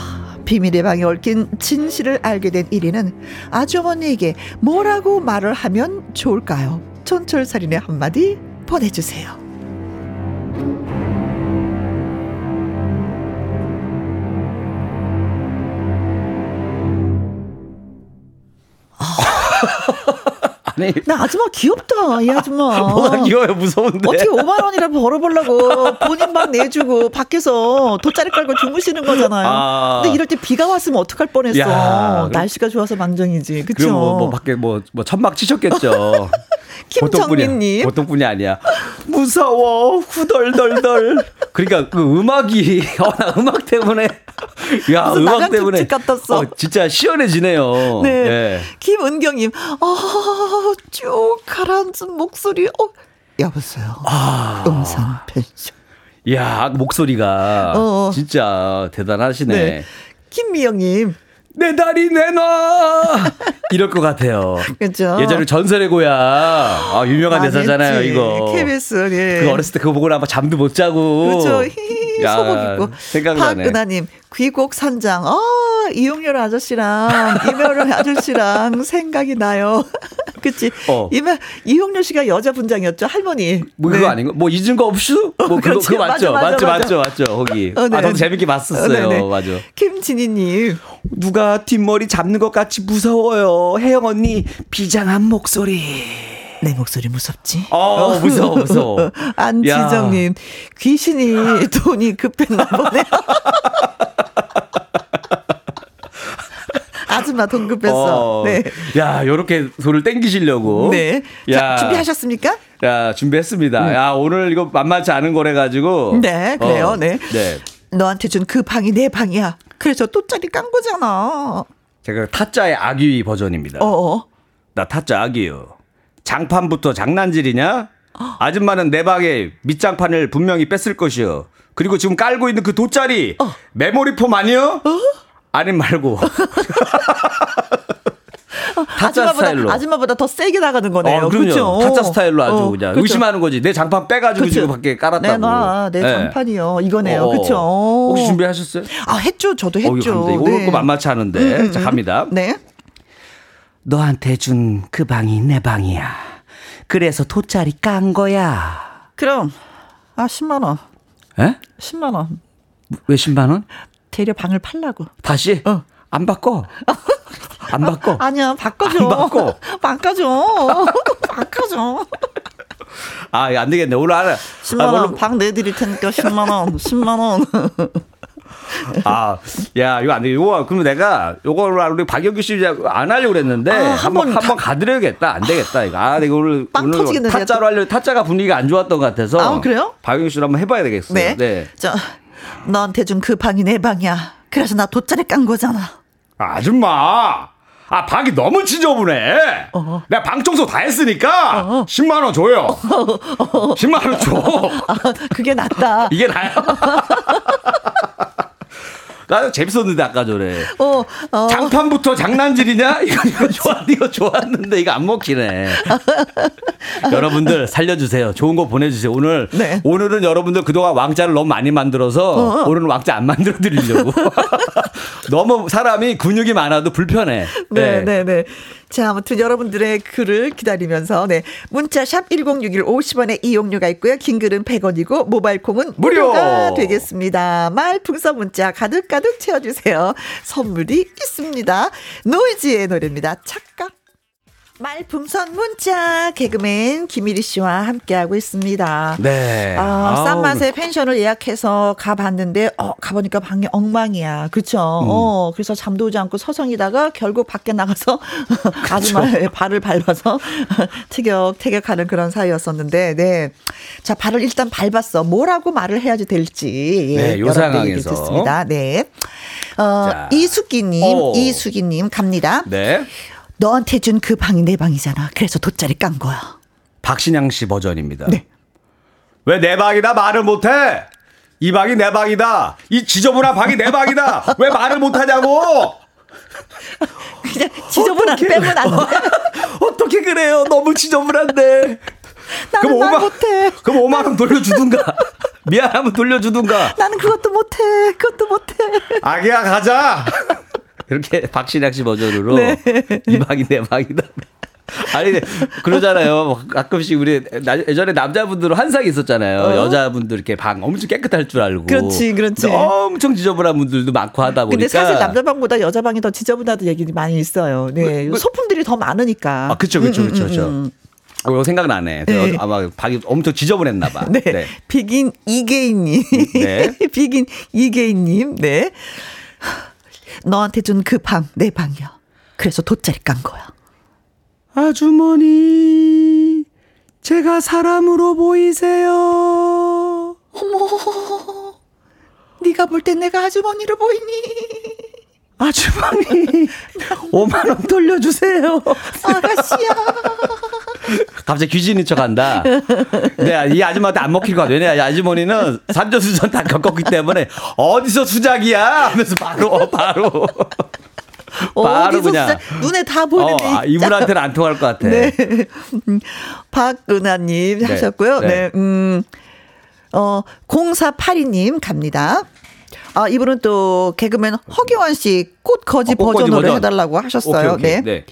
비밀의 방에 얽힌 진실을 알게 된 1위는 아주머니에게 뭐라고 말을 하면 좋을까요? 촌철살인의 한마디 보내주세요. 아 니. 나 아줌마 귀엽다 이 아줌마. 뭐가 귀여워요 무서운데? 어떻게 5만 원이라 벌어보려고 본인 방 내주고 밖에서 돗자리 깔고 주무시는 거잖아요. 아. 근데 이럴 때 비가 왔으면 어떡할 뻔했어. 야, 날씨가 좋아서 망정이지. 그쵸? 뭐, 뭐 밖에 뭐, 뭐 천막 치셨겠죠. 김정민님. 보통뿐이 아니야. 무서워. 후덜덜덜. 그러니까 그 음악이 어, 나 음악 때문에 야 음악 때문에 같았어. 어, 진짜 시원해지네요. 네. 네. 김은경님, 아쭉 가라앉은 목소리. 어 여보세요. 아. 음성 펜션. 야 목소리가 어. 진짜 대단하시네. 네. 김미영님. 내 다리 내놔 이럴 것 같아요. 그렇죠. 예전에 전설의 고향 아 유명한 대사잖아요 이거. KBS 예. 그 어렸을 때 그거 보고 아마 잠도 못 자고. 그렇죠. 야, 소복 입고. 생각나네. 박은하님 귀곡 산장. 아 이용렬 아저씨랑 이명렬 아저씨랑 생각이 나요. 그치? 어. 이명 이용렬 씨가 여자 분장이었죠 할머니. 뭐 그거 네. 아닌가? 뭐 잊은 거 없슈? 뭐 그거 그거 맞죠? 맞죠? 맞죠? 맞죠? 거기. 어, 네. 아 너무 재밌게 봤었어요. 어, 맞아. 김진희님 누가 뒷머리 잡는 것 같이 무서워요. 혜영 언니 비장한 목소리. 내 목소리 무섭지? 어, 무서워, 무서워. 안지정님, 귀신이 돈이 급했나 보네요. 아줌마 돈 급했어. 어, 네. 야, 요렇게 손을 땡기시려고. 네. 야. 자, 준비하셨습니까? 야, 준비했습니다. 음. 야, 오늘 이거 만만치 않은 거래가지고. 네, 그래요, 어, 네. 네. 너한테 준 그 방이 내 방이야. 그래서 또짜리 깐 거잖아. 제가 타짜의 아기 버전입니다. 어어. 나 타짜 아기요. 장판부터 장난질이냐? 아줌마는 내 방에 밑장판을 분명히 뺐을 것이요. 그리고 지금 깔고 있는 그 돗자리 어. 메모리폼 아니요? 어? 아님 말고. 타짜 아줌마보다, 스타일로. 아줌마보다 더 세게 나가는 거네요. 어, 그렇죠. 타짜 스타일로 아주 어, 그냥 그쵸? 의심하는 거지. 내 장판 빼가지고 그쵸? 지금 밖에 깔았다고. 내놔, 내 네. 장판이요. 이거네요. 그렇죠. 혹시 준비하셨어요? 아 했죠. 저도 했죠. 어, 이거 네. 거 만만치 않은데. 음, 음, 자 갑니다. 네. 너한테 준 그 방이 내 방이야. 그래서 돗자리 깐 거야. 그럼 아 10만 원. 에? 10만 원. 왜 10만 원? 대려 방을 팔라고. 다시? 어. 안 바꿔. 안 바꿔. 아 니야, 바꿔줘. 안 바꿔. 바꿔줘. 바꿔줘. 아, 안 되겠네. 오늘 알아. 10만 원, 아, 방 내드릴 테니까 10만 원, 10만 원. 아, 야, 이거 안 돼. 이거, 그러면 내가, 요걸 우리 박영규 씨 안 하려고 그랬는데, 아, 한번, 한번 가드려야겠다. 안 되겠다, 이거. 아, 내가 오늘, 오늘 타짜로 하려고, 타짜가 분위기가 안 좋았던 것 같아서. 아, 그래요? 박영규 씨를 한번 해봐야 되겠어요. 네. 네. 저, 너한테 준 그 방이 내 방이야. 그래서 나 돗자리 깐 거잖아. 아줌마! 아, 방이 너무 지저분해. 어. 내가 방 청소 다 했으니까 어. 10만 원 줘요. 어. 10만 원 줘. 아, 그게 낫다. 이게 나요? 나는 재밌었는데 아까 전에. 어, 어. 장판부터 장난질이냐? 이거, 이거 좋았, 이거 좋았는데 이거 안 먹히네. 여러분들 살려주세요. 좋은 거 보내주세요. 오늘 네. 오늘은 여러분들 그동안 왕자를 너무 많이 만들어서 어. 오늘은 왕자 안 만들어 드리려고. 너무 사람이 근육이 많아도 불편해. 네, 네, 네. 네. 자, 아무튼 여러분들의 글을 기다리면서 네. 문자 샵 1061 50원의 이용료가 있고요. 긴 글은 100원이고 모바일 콩은 무료가 무료. 되겠습니다. 말풍선 문자 가득가득 채워 주세요. 선물이 있습니다. 노이즈의 노래입니다. 착각. 말풍선 문자 개그맨 김일희 씨와 함께하고 있습니다. 네. 아, 싼 맛에 펜션을 예약해서 가봤는데 어, 가보니까 방이 엉망이야. 그렇죠. 음. 어, 그래서 잠도 오지 않고 서성이다가 결국 밖에 나가서 아줌마의 발을 밟아서 티격태격하는 그런 사이였었는데, 네. 자 발을 일단 밟았어. 뭐라고 말을 해야지 될지 네, 요 상황에서 듣습니다. 네. 어, 이수기님, 어. 이수기님 갑니다. 네. 너한테 준 그 방이 내 방이잖아. 그래서 돗자리 깐 거야. 박신양 씨 버전입니다. 네. 왜 내 방이다 말을 못해? 이 방이 내 방이다. 이 지저분한 방이 내 방이다. 왜 말을 못하냐고? 그냥 지저분한 빼면 안 돼. 어떻게 그래요? 너무 지저분한데. 나는 그럼 5만, 못해. 그럼 5만 원 돌려주든가. 미안하면 돌려주든가. 나는 그것도 못해. 그것도 못해. 아기야 가자. 이렇게 박신양 씨 버전으로 네. 이 방이 내 방이다. 아니 그러잖아요. 뭐 가끔씩 우리 예전에 남자분들은 환상이 있었잖아요. 어? 여자분들 이렇게 방 엄청 깨끗할 줄 알고. 그렇지, 그렇지. 엄청 지저분한 분들도 많고 하다 보니까. 근데 사실 남자 방보다 여자 방이 더 지저분하다는 얘기들이 많이 있어요. 네, 그, 그, 소품들이 더 많으니까. 아, 그렇죠, 그렇죠, 그렇죠. 어, 생각나네. 네. 아마 방이 엄청 지저분했나 봐. 네. 네. 비긴 이계인님. 네. 비긴 이계인님. 네. 너한테 준 그 방, 내 방이야. 그래서 돗자리 깐 거야. 아주머니, 제가 사람으로 보이세요? 어머, 네가 볼땐 내가 아주머니로 보이니? 아주머니, 5만 원 돌려주세요. 아가씨야. 갑자기 귀신인 척 한다. 네, 이 아줌마한테 안 먹힐 것 같아. 왜냐, 이 아주머니는 산전수전 다 겪었기 때문에 어디서 수작이야? 하면서 바로, 바로. 바로 그냥 눈에 다 보이는데 어, 아, 이분한테는 안 통할 것 같아. 네. 박은하님 네. 하셨고요. 네. 네. 음, 어, 0482님 갑니다. 아, 이분은 또 개그맨 허기환 씨 꽃거지 어, 버전으로 버전. 해달라고 하셨어요. 오케이, 오케이. 네. 네.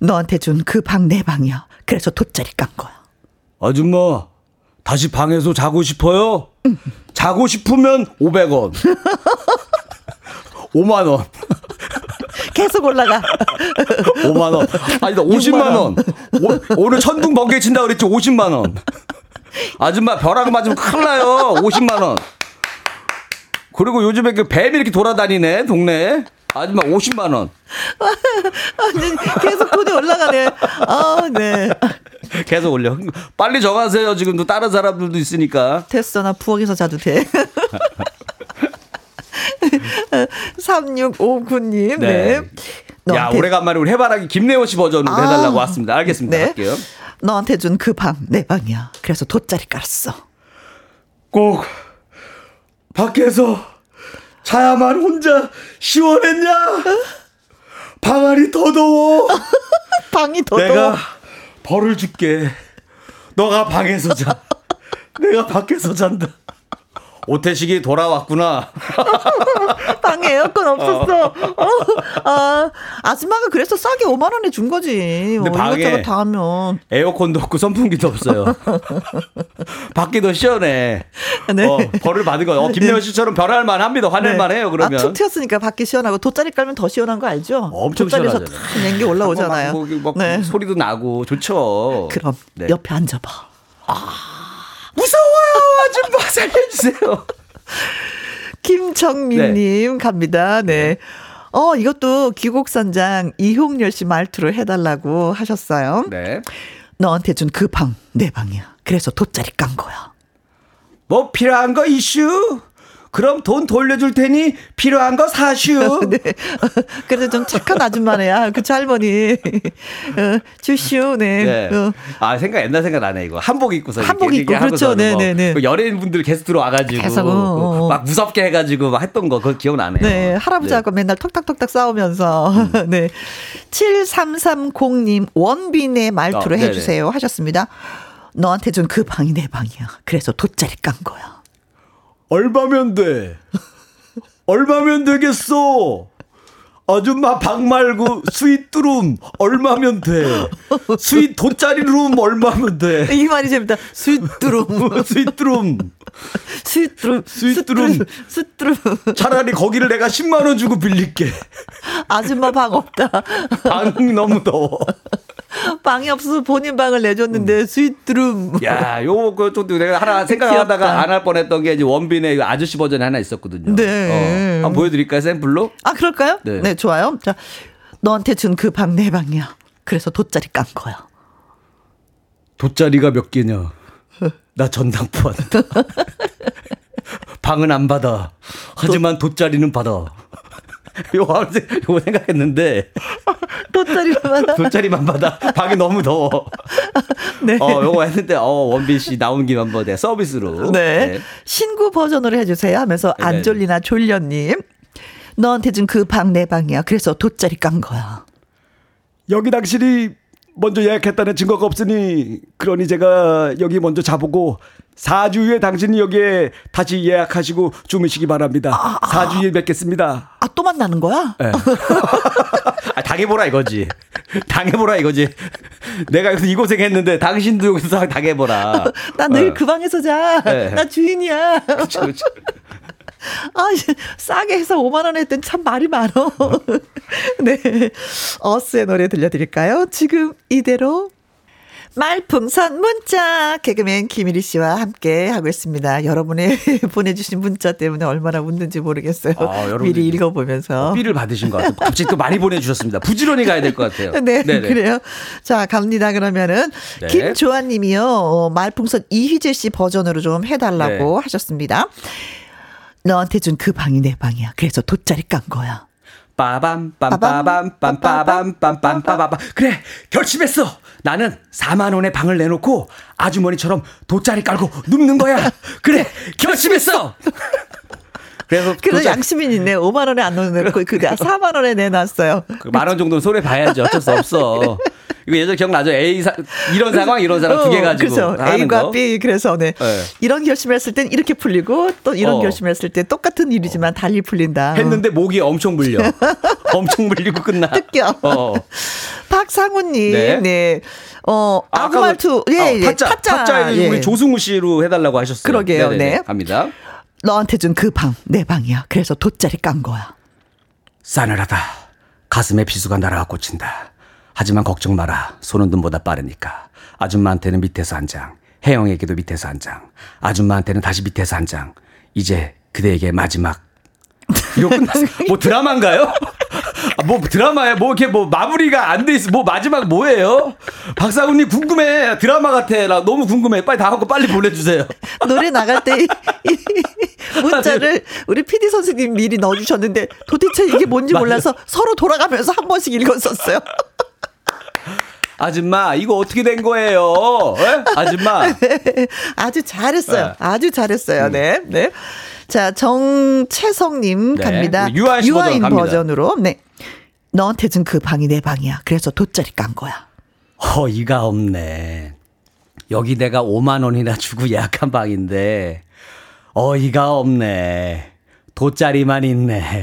너한테 준 그 방 내 방이야. 그래서 돗자리 깐 거야. 아줌마, 다시 방에서 자고 싶어요? 응. 자고 싶으면 500원. 5만 원. 계속 올라가. 5만 원. 아니, 50만 원. 오, 오늘 천둥 번개 친다 그랬지 50만 원. 아줌마 벼락 맞으면 큰일 나요. 50만 원. 그리고 요즘에 그 뱀이 이렇게 돌아다니네, 동네에. 아줌마 50만 원. 아니, 계속 돈이 올라가네. 아, 네. 계속 올려. 빨리 정하세요. 지금도 다른 사람들도 있으니까. 됐어. 나 부엌에서 자도 돼. 3659님. 네. 네. 야, 오래간만에 우리 해바라기 김래원 씨 버전으로 아, 해달라고 왔습니다. 알겠습니다. 네. 할게요. 너한테 준 그 방, 내 방이야. 그래서 돗자리 깔았어. 꼭 밖에서 자야만 혼자 시원했냐? 방 안이 더 더워. 방이 더 내가 더워. 벌을 줄게. 너가 방에서 자. 내가 밖에서 잔다. 오태식이 돌아왔구나. 방에 에어컨 없었어. 어. 아, 아줌마가 그래서 싸게 5만 원에 준 거지. 근데 뭐 방에 다 하면 에어컨도 없고 선풍기도 없어요. 밖이 더 시원해. 네. 어, 벌을 받은 거. 어, 김래원 씨처럼 별할 만 합니다. 화낼만 네. 해요. 그러면. 아, 툭 튀었으니까 밖이 시원하고 돗자리 깔면 더 시원한 거 알죠? 엄청 시원하잖아요. 냉기 올라오잖아요. 막, 막, 막 네. 소리도 나고 좋죠. 그럼 네. 옆에 앉아봐. 아. 아줌마 살려주세요. 김정민님 네. 갑니다. 네. 어, 이것도 기곡선장 이홍열 씨 말투로 해달라고 하셨어요. 네. 너한테 준 그 방, 내 방이야. 그래서 돗자리 깐 거야. 뭐 필요한 거 이슈? 그럼 돈 돌려줄 테니 필요한 거 사슈. 네. 그래도 좀 착한 아줌마네요. 그쵸, 할머니. 어, 주슈, 네. 네. 어. 아, 생각, 옛날 생각 나네, 이거. 한복 입고서. 한복 입고, 그렇죠. 네네네. 네, 그 연예인분들 게스트로 와가지고. 계속, 어, 어. 막 무섭게 해가지고 막 했던 거, 그거 기억나네요. 네. 할아버지하고 네. 맨날 톡탁톡탁 싸우면서. 음. 네. 7330님, 원빈의 말투로 어, 해주세요. 하셨습니다. 너한테 준 그 방이 내 방이야. 그래서 돗자리 깐 거야. 얼마면 돼? 얼마면 되겠어? 아줌마 방 말고 스윗룸 얼마면 돼? 스윗 돗자리 룸 얼마면 돼? 이 말이 재밌다. 스윗룸. 스윗룸. 스윗룸. 스윗룸. 스윗룸. 차라리 거기를 내가 10만 원 주고 빌릴게. 아줌마 방 없다. 방 너무 더워. 방이 없어서 본인 방을 내줬는데 음. 스윗룸. 야, 요거 그좀 내가 하나 생각하다가 안 할 뻔했던 게 이제 원빈의 아저씨 버전이 하나 있었거든요. 네. 어, 한번 보여드릴까요 샘플로? 아 그럴까요? 네, 네 좋아요. 자, 너한테 준 그 방 내 방이야. 그래서 돗자리 깐 거야. 돗자리가 몇 개냐? 나 전당포 한다. 방은 안 받아. 하지만 돗자리는 받아. 요거, 요거 생각했는데. 돗자리만 받아. 돗자리만 받아. 방이 너무 더워. 네. 어, 요거 했는데, 어, 원빈 씨 나온 김 한번 네, 서비스로. 네. 네. 신구 버전으로 해주세요 하면서 네. 안 졸리나 졸려님. 너한테 준 그 방 내 방이야. 그래서 돗자리 깐 거야. 여기 당신이 먼저 예약했다는 증거가 없으니 그러니 제가 여기 먼저 자보고 4주 후에 당신이 여기에 다시 예약하시고 주무시기 바랍니다. 아, 4주 아. 후에 뵙겠습니다. 아, 또 만나는 거야? 네. 아, 당해보라 이거지. 당해보라 이거지. 내가 여기서 이 고생했는데 당신도 여기서 당해보라. 나늘 어. 그 방에서 자. 네. 나 주인이야. 그쵸, 그쵸. 아, 싸게 해서 5만 원 했더니 참 말이 많어. 네. 어스의 노래 들려드릴까요? 지금 이대로 말풍선 문자 개그맨 김일희 씨와 함께 하고 있습니다. 여러분의 보내주신 문자 때문에 얼마나 웃는지 모르겠어요. 아, 미리 읽어보면서 삐를 받으신 것 같아요. 갑자기 또 많이 보내주셨습니다. 부지런히 가야 될 것 같아요. 네, 네네. 그래요. 자 갑니다. 그러면은 네. 김조아님이요 어, 말풍선 이휘재 씨 버전으로 좀 해달라고 네. 하셨습니다. 너한테 준 그 방이 내 방이야. 그래서 돗자리 깐 거야. 빠밤 빰빠밤 빰빠밤 빰빰 빠바밤. 그래 결심했어. 나는 4만 원의 방을 내놓고 아주머니처럼 돗자리 깔고 눕는 거야. 그래 결심했어. 그래서 그래도 양심이 있네. 5만 원에 안 넣어놓고 그 4만 원에 내놨어요. 그 만원 정도는 손에 봐야죠 어쩔 수 없어 이거 예전 기억나죠? A 사, 이런 상황, 이런 상황 어, 두개 가지고. 그렇죠. A과 거. B. 그래서 네. 네. 이런 결심을 했을 땐 이렇게 풀리고 또 이런 어. 결심을 했을 때 똑같은 일이지만 달리 풀린다. 했는데 목이 엄청 물려. 엄청 물리고 끝나. 뜯겨. 어. 박상우님, 네. 네. 어, 아구말투, 예, 어, 예. 타짜. 타짜. 타짜 예. 우리 조승우 씨로 해 달라고 하셨어요. 그러게요, 네네네. 네. 갑니다. 너한테 준 그 방, 내 방이야. 그래서 돗자리 깐 거야. 싸늘하다. 가슴에 비수가 날아와 꽂힌다. 하지만 걱정 마라. 손은 눈보다 빠르니까. 아줌마한테는 밑에서 한 장. 혜영에게도 밑에서 한 장. 아줌마한테는 다시 밑에서 한 장. 이제 그대에게 마지막. 이거 끝났어. 뭐 드라마인가요? 아, 뭐 드라마에 뭐 이렇게 뭐 마무리가 안 돼 있어. 뭐 마지막 뭐예요? 박사군님 궁금해. 드라마 같아. 나 너무 궁금해. 빨리 다 하고 빨리 보내주세요. 노래 나갈 때 이, 이 문자를 우리 PD 선생님 미리 넣어주셨는데 도대체 이게 뭔지 몰라서 서로 돌아가면서 한 번씩 읽었었어요. 아줌마 이거 어떻게 된 거예요? 에? 아줌마 아주 잘했어요. 네. 아주 잘했어요. 음. 네, 네. 자 정채성님 네. 갑니다. 유아인, 유아인 버전 으로 네. 너한테 준 그 방이 내 방이야. 그래서 돗자리 깐 거야. 어이가 없네. 여기 내가 5만 원이나 주고 예약한 방인데 어이가 없네. 돗자리만 있네.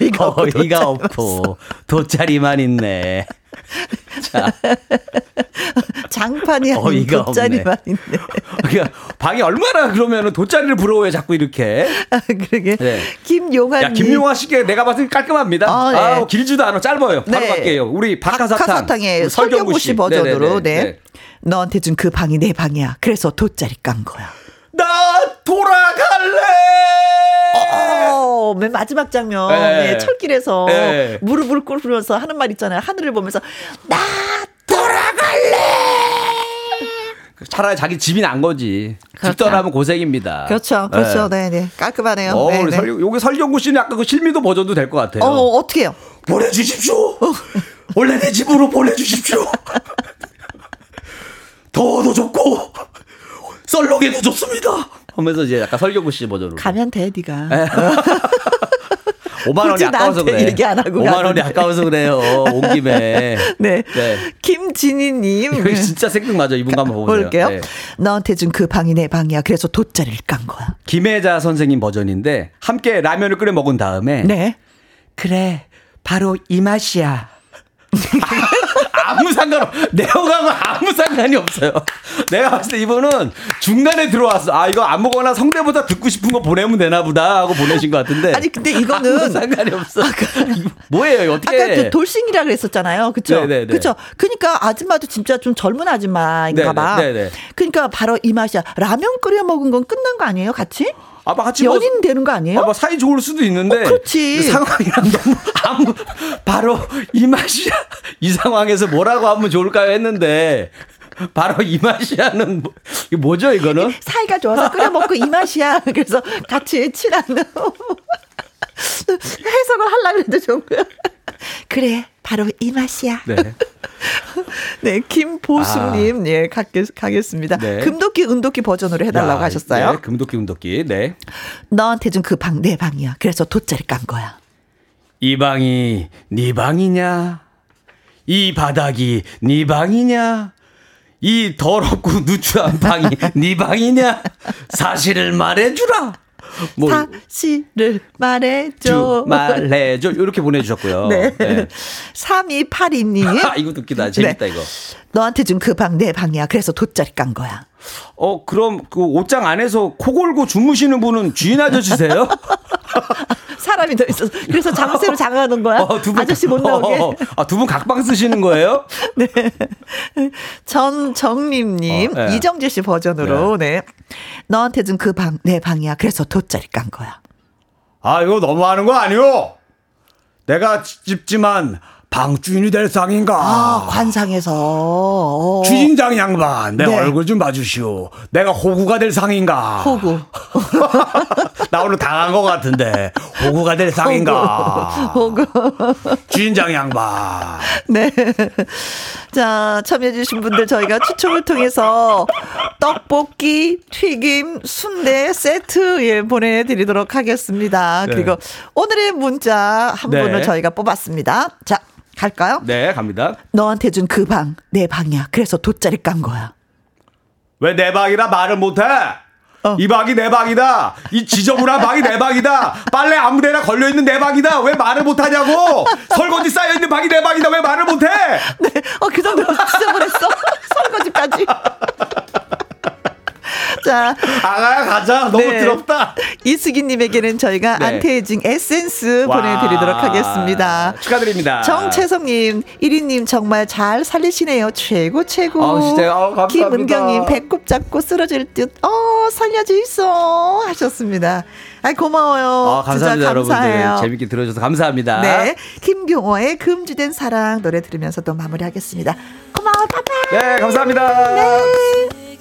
어이가, 어이가 없고 돗자리만 있네. 자. 장판이 아닌 돗자리만 있네. 그러니까 방이 얼마나 그러면 돗자리를 부러워해 자꾸 이렇게. 아, 그러게. 네. 김용환. 야, 김용환 씨께 내가 봤을 때 깔끔합니다. 아, 네. 아 길지도 않아 짧아요. 바로 네. 갈게요. 우리 박하사탕. 박하사탕의 설경구 씨 버전으로. 네네 네. 네. 너한테 준 그 방이 내 방이야. 그래서 돗자리 깐 거야. 나 돌아갈래. 어, 맨 마지막 장면. 네. 네, 철길에서 네. 무릎을 꿇으면서 하는 말 있잖아요. 하늘을 보면서 나 돌아갈래! 차라리 자기 집이 난 거지. 그렇죠. 집 떠나면 고생입니다. 그렇죠. 그렇죠. 네, 네. 네. 깔끔하네요. 어, 네, 네. 설, 여기 설경구 씨는 약간 그 실미도 버전도 될 것 같아요. 어, 어떻게 해요? 보내주십시오. 어. 원래 내 집으로 보내주십시오. 더워도 좋고, 썰렁해도 좋습니다. 하면서 이제 약간 설경구 씨 버전으로. 가면 돼, 니가. 5만 원이 아까워서 그래. 얘기 안 하고 5만 원이 아까워서 그래요. 온 김에. 네. 네. 김진희님. 진짜 생각 맞아. 이분 한번 보세요. 볼게요. 네. 너한테 준 그 방이 내 방이야. 그래서 돗자리를 깐 거야. 김혜자 선생님 버전인데 함께 라면을 끓여 먹은 다음에. 네. 그래. 바로 이 맛이야. 아무 상관, 내용하고 아무 상관이 없어요. 내가 봤을 때 이분은 중간에 들어왔어. 아, 이거 아무거나 성대보다 듣고 싶은 거 보내면 되나 보다 하고 보내신 것 같은데. 아니, 근데 이거는. 상관이 없어. 아까, 뭐예요, 어떻게. 아까 그 돌싱이라 그랬었잖아요. 그쵸? 네네 그쵸? 그니까 아줌마도 진짜 좀 젊은 아줌마인가 봐. 네네. 그니까 바로 이 맛이야. 라면 끓여 먹은 건 끝난 거 아니에요, 같이? 아마 같이 뭐 연인 뭐, 되는 거 아니에요? 아마 사이 좋을 수도 있는데. 어, 그렇지. 상황이랑 너무 아무 바로 이 맛이야. 이 상황에서 뭐라고 하면 좋을까요 했는데 바로 이 맛이야는 뭐, 뭐죠 이거는? 사이가 좋아서 끓여 먹고 이 맛이야. 그래서 같이 친한 해석을 하려고 해도 좀 그래 바로 이 맛이야. 네. 네, 김보숙님, 아. 예, 가겠, 가겠습니다. 네. 금도끼, 은도끼 버전으로 해달라고 야, 하셨어요. 네, 금도끼, 은도끼, 네. 너한테 준 그 방, 내 방이야. 그래서 돗자리 깐 거야. 이 방이 네 방이냐? 이 바닥이 네 방이냐? 이 더럽고 누추한 방이 네 방이냐? 사실을 말해주라. 뭐 사실을 말해줘. 말해줘. 이렇게 보내주셨고요. 네. 네. 3282님. 아, 이거 웃기다. 재밌다, 네. 이거. 너한테 준 그 방 내 방이야. 그래서 돗자리 깐 거야. 어, 그럼 그 옷장 안에서 코 골고 주무시는 분은 주인 아저씨세요? 사람이 더 있어서 그래서 장세로 장하는 거야. 어, 분, 아저씨 못 나오게. 어, 어, 어. 아, 두 분 각방 쓰시는 거예요? 네. 전정림님 어, 네. 이정재 씨 버전으로 네. 네. 너한테 준 그 방 내 방이야. 그래서 돗자리 깐 거야. 아 이거 너무하는 거 아니오? 내가 집지만 방주인이 될 상인가? 아, 관상에서. 어. 주인장 양반, 내 네. 얼굴 좀 봐주시오. 내가 호구가 될 상인가? 호구. 나 오늘 당한 것 같은데. 호구가 될 상인가? 호구. 주인장 양반. 네. 자, 참여해주신 분들 저희가 추첨을 통해서 떡볶이, 튀김, 순대 세트 예, 보내드리도록 하겠습니다. 네. 그리고 오늘의 문자 한 네. 분을 저희가 뽑았습니다. 자, 갈까요? 네, 갑니다. 너한테 준 그 방, 내 방이야. 그래서 돗자리 깐 거야. 왜 내 방이라 말을 못해? 어. 이 방이 내 방이다. 이 지저분한 방이 내 방이다. 빨래 아무데나 걸려 있는 내 방이다. 왜 말을 못하냐고. 설거지 쌓여 있는 방이 내 방이다. 왜 말을 못해? 네, 어그 정도로 지저분했어. 설거지까지. 자. 아가야, 가자. 너무 네. 더럽다. 이수기님에게는 저희가 네. 안테이징 에센스 와. 보내드리도록 하겠습니다. 축하드립니다. 정채성님, 1위님 정말 잘 살리시네요. 최고, 최고. 아, 진짜, 아, 김은경님, 배꼽 잡고 쓰러질 듯, 어, 살려주있어. 하셨습니다. 아 고마워요. 아, 감사합니다, 여러분들. 재밌게 들어줘서 감사합니다. 네. 김경호의 금주된 사랑 노래 들으면서 또 마무리하겠습니다. 고마워, 파파. 네, 감사합니다. 네.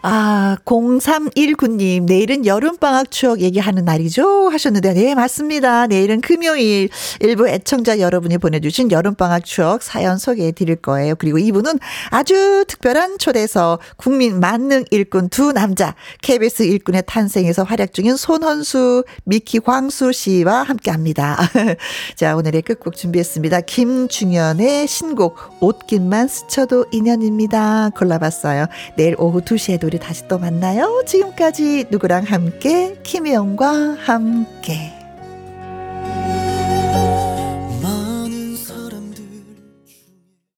아, 0319님, 내일은 여름방학 추억 얘기하는 날이죠? 하셨는데, 네, 맞습니다. 내일은 금요일, 일부 애청자 여러분이 보내주신 여름방학 추억 사연 소개해 드릴 거예요. 그리고 이분은 아주 특별한 초대서 국민 만능 일꾼 두 남자, KBS 일꾼의 탄생에서 활약 중인 손헌수, 미키 황수 씨와 함께 합니다. 자, 오늘의 끝곡 준비했습니다. 김중현의 신곡, 옷깃만 스쳐도 인연입니다. 골라봤어요. 내일 오후 2시에도 우리 다시 또 만나요. 지금까지 누구랑 함께 김혜영과 함께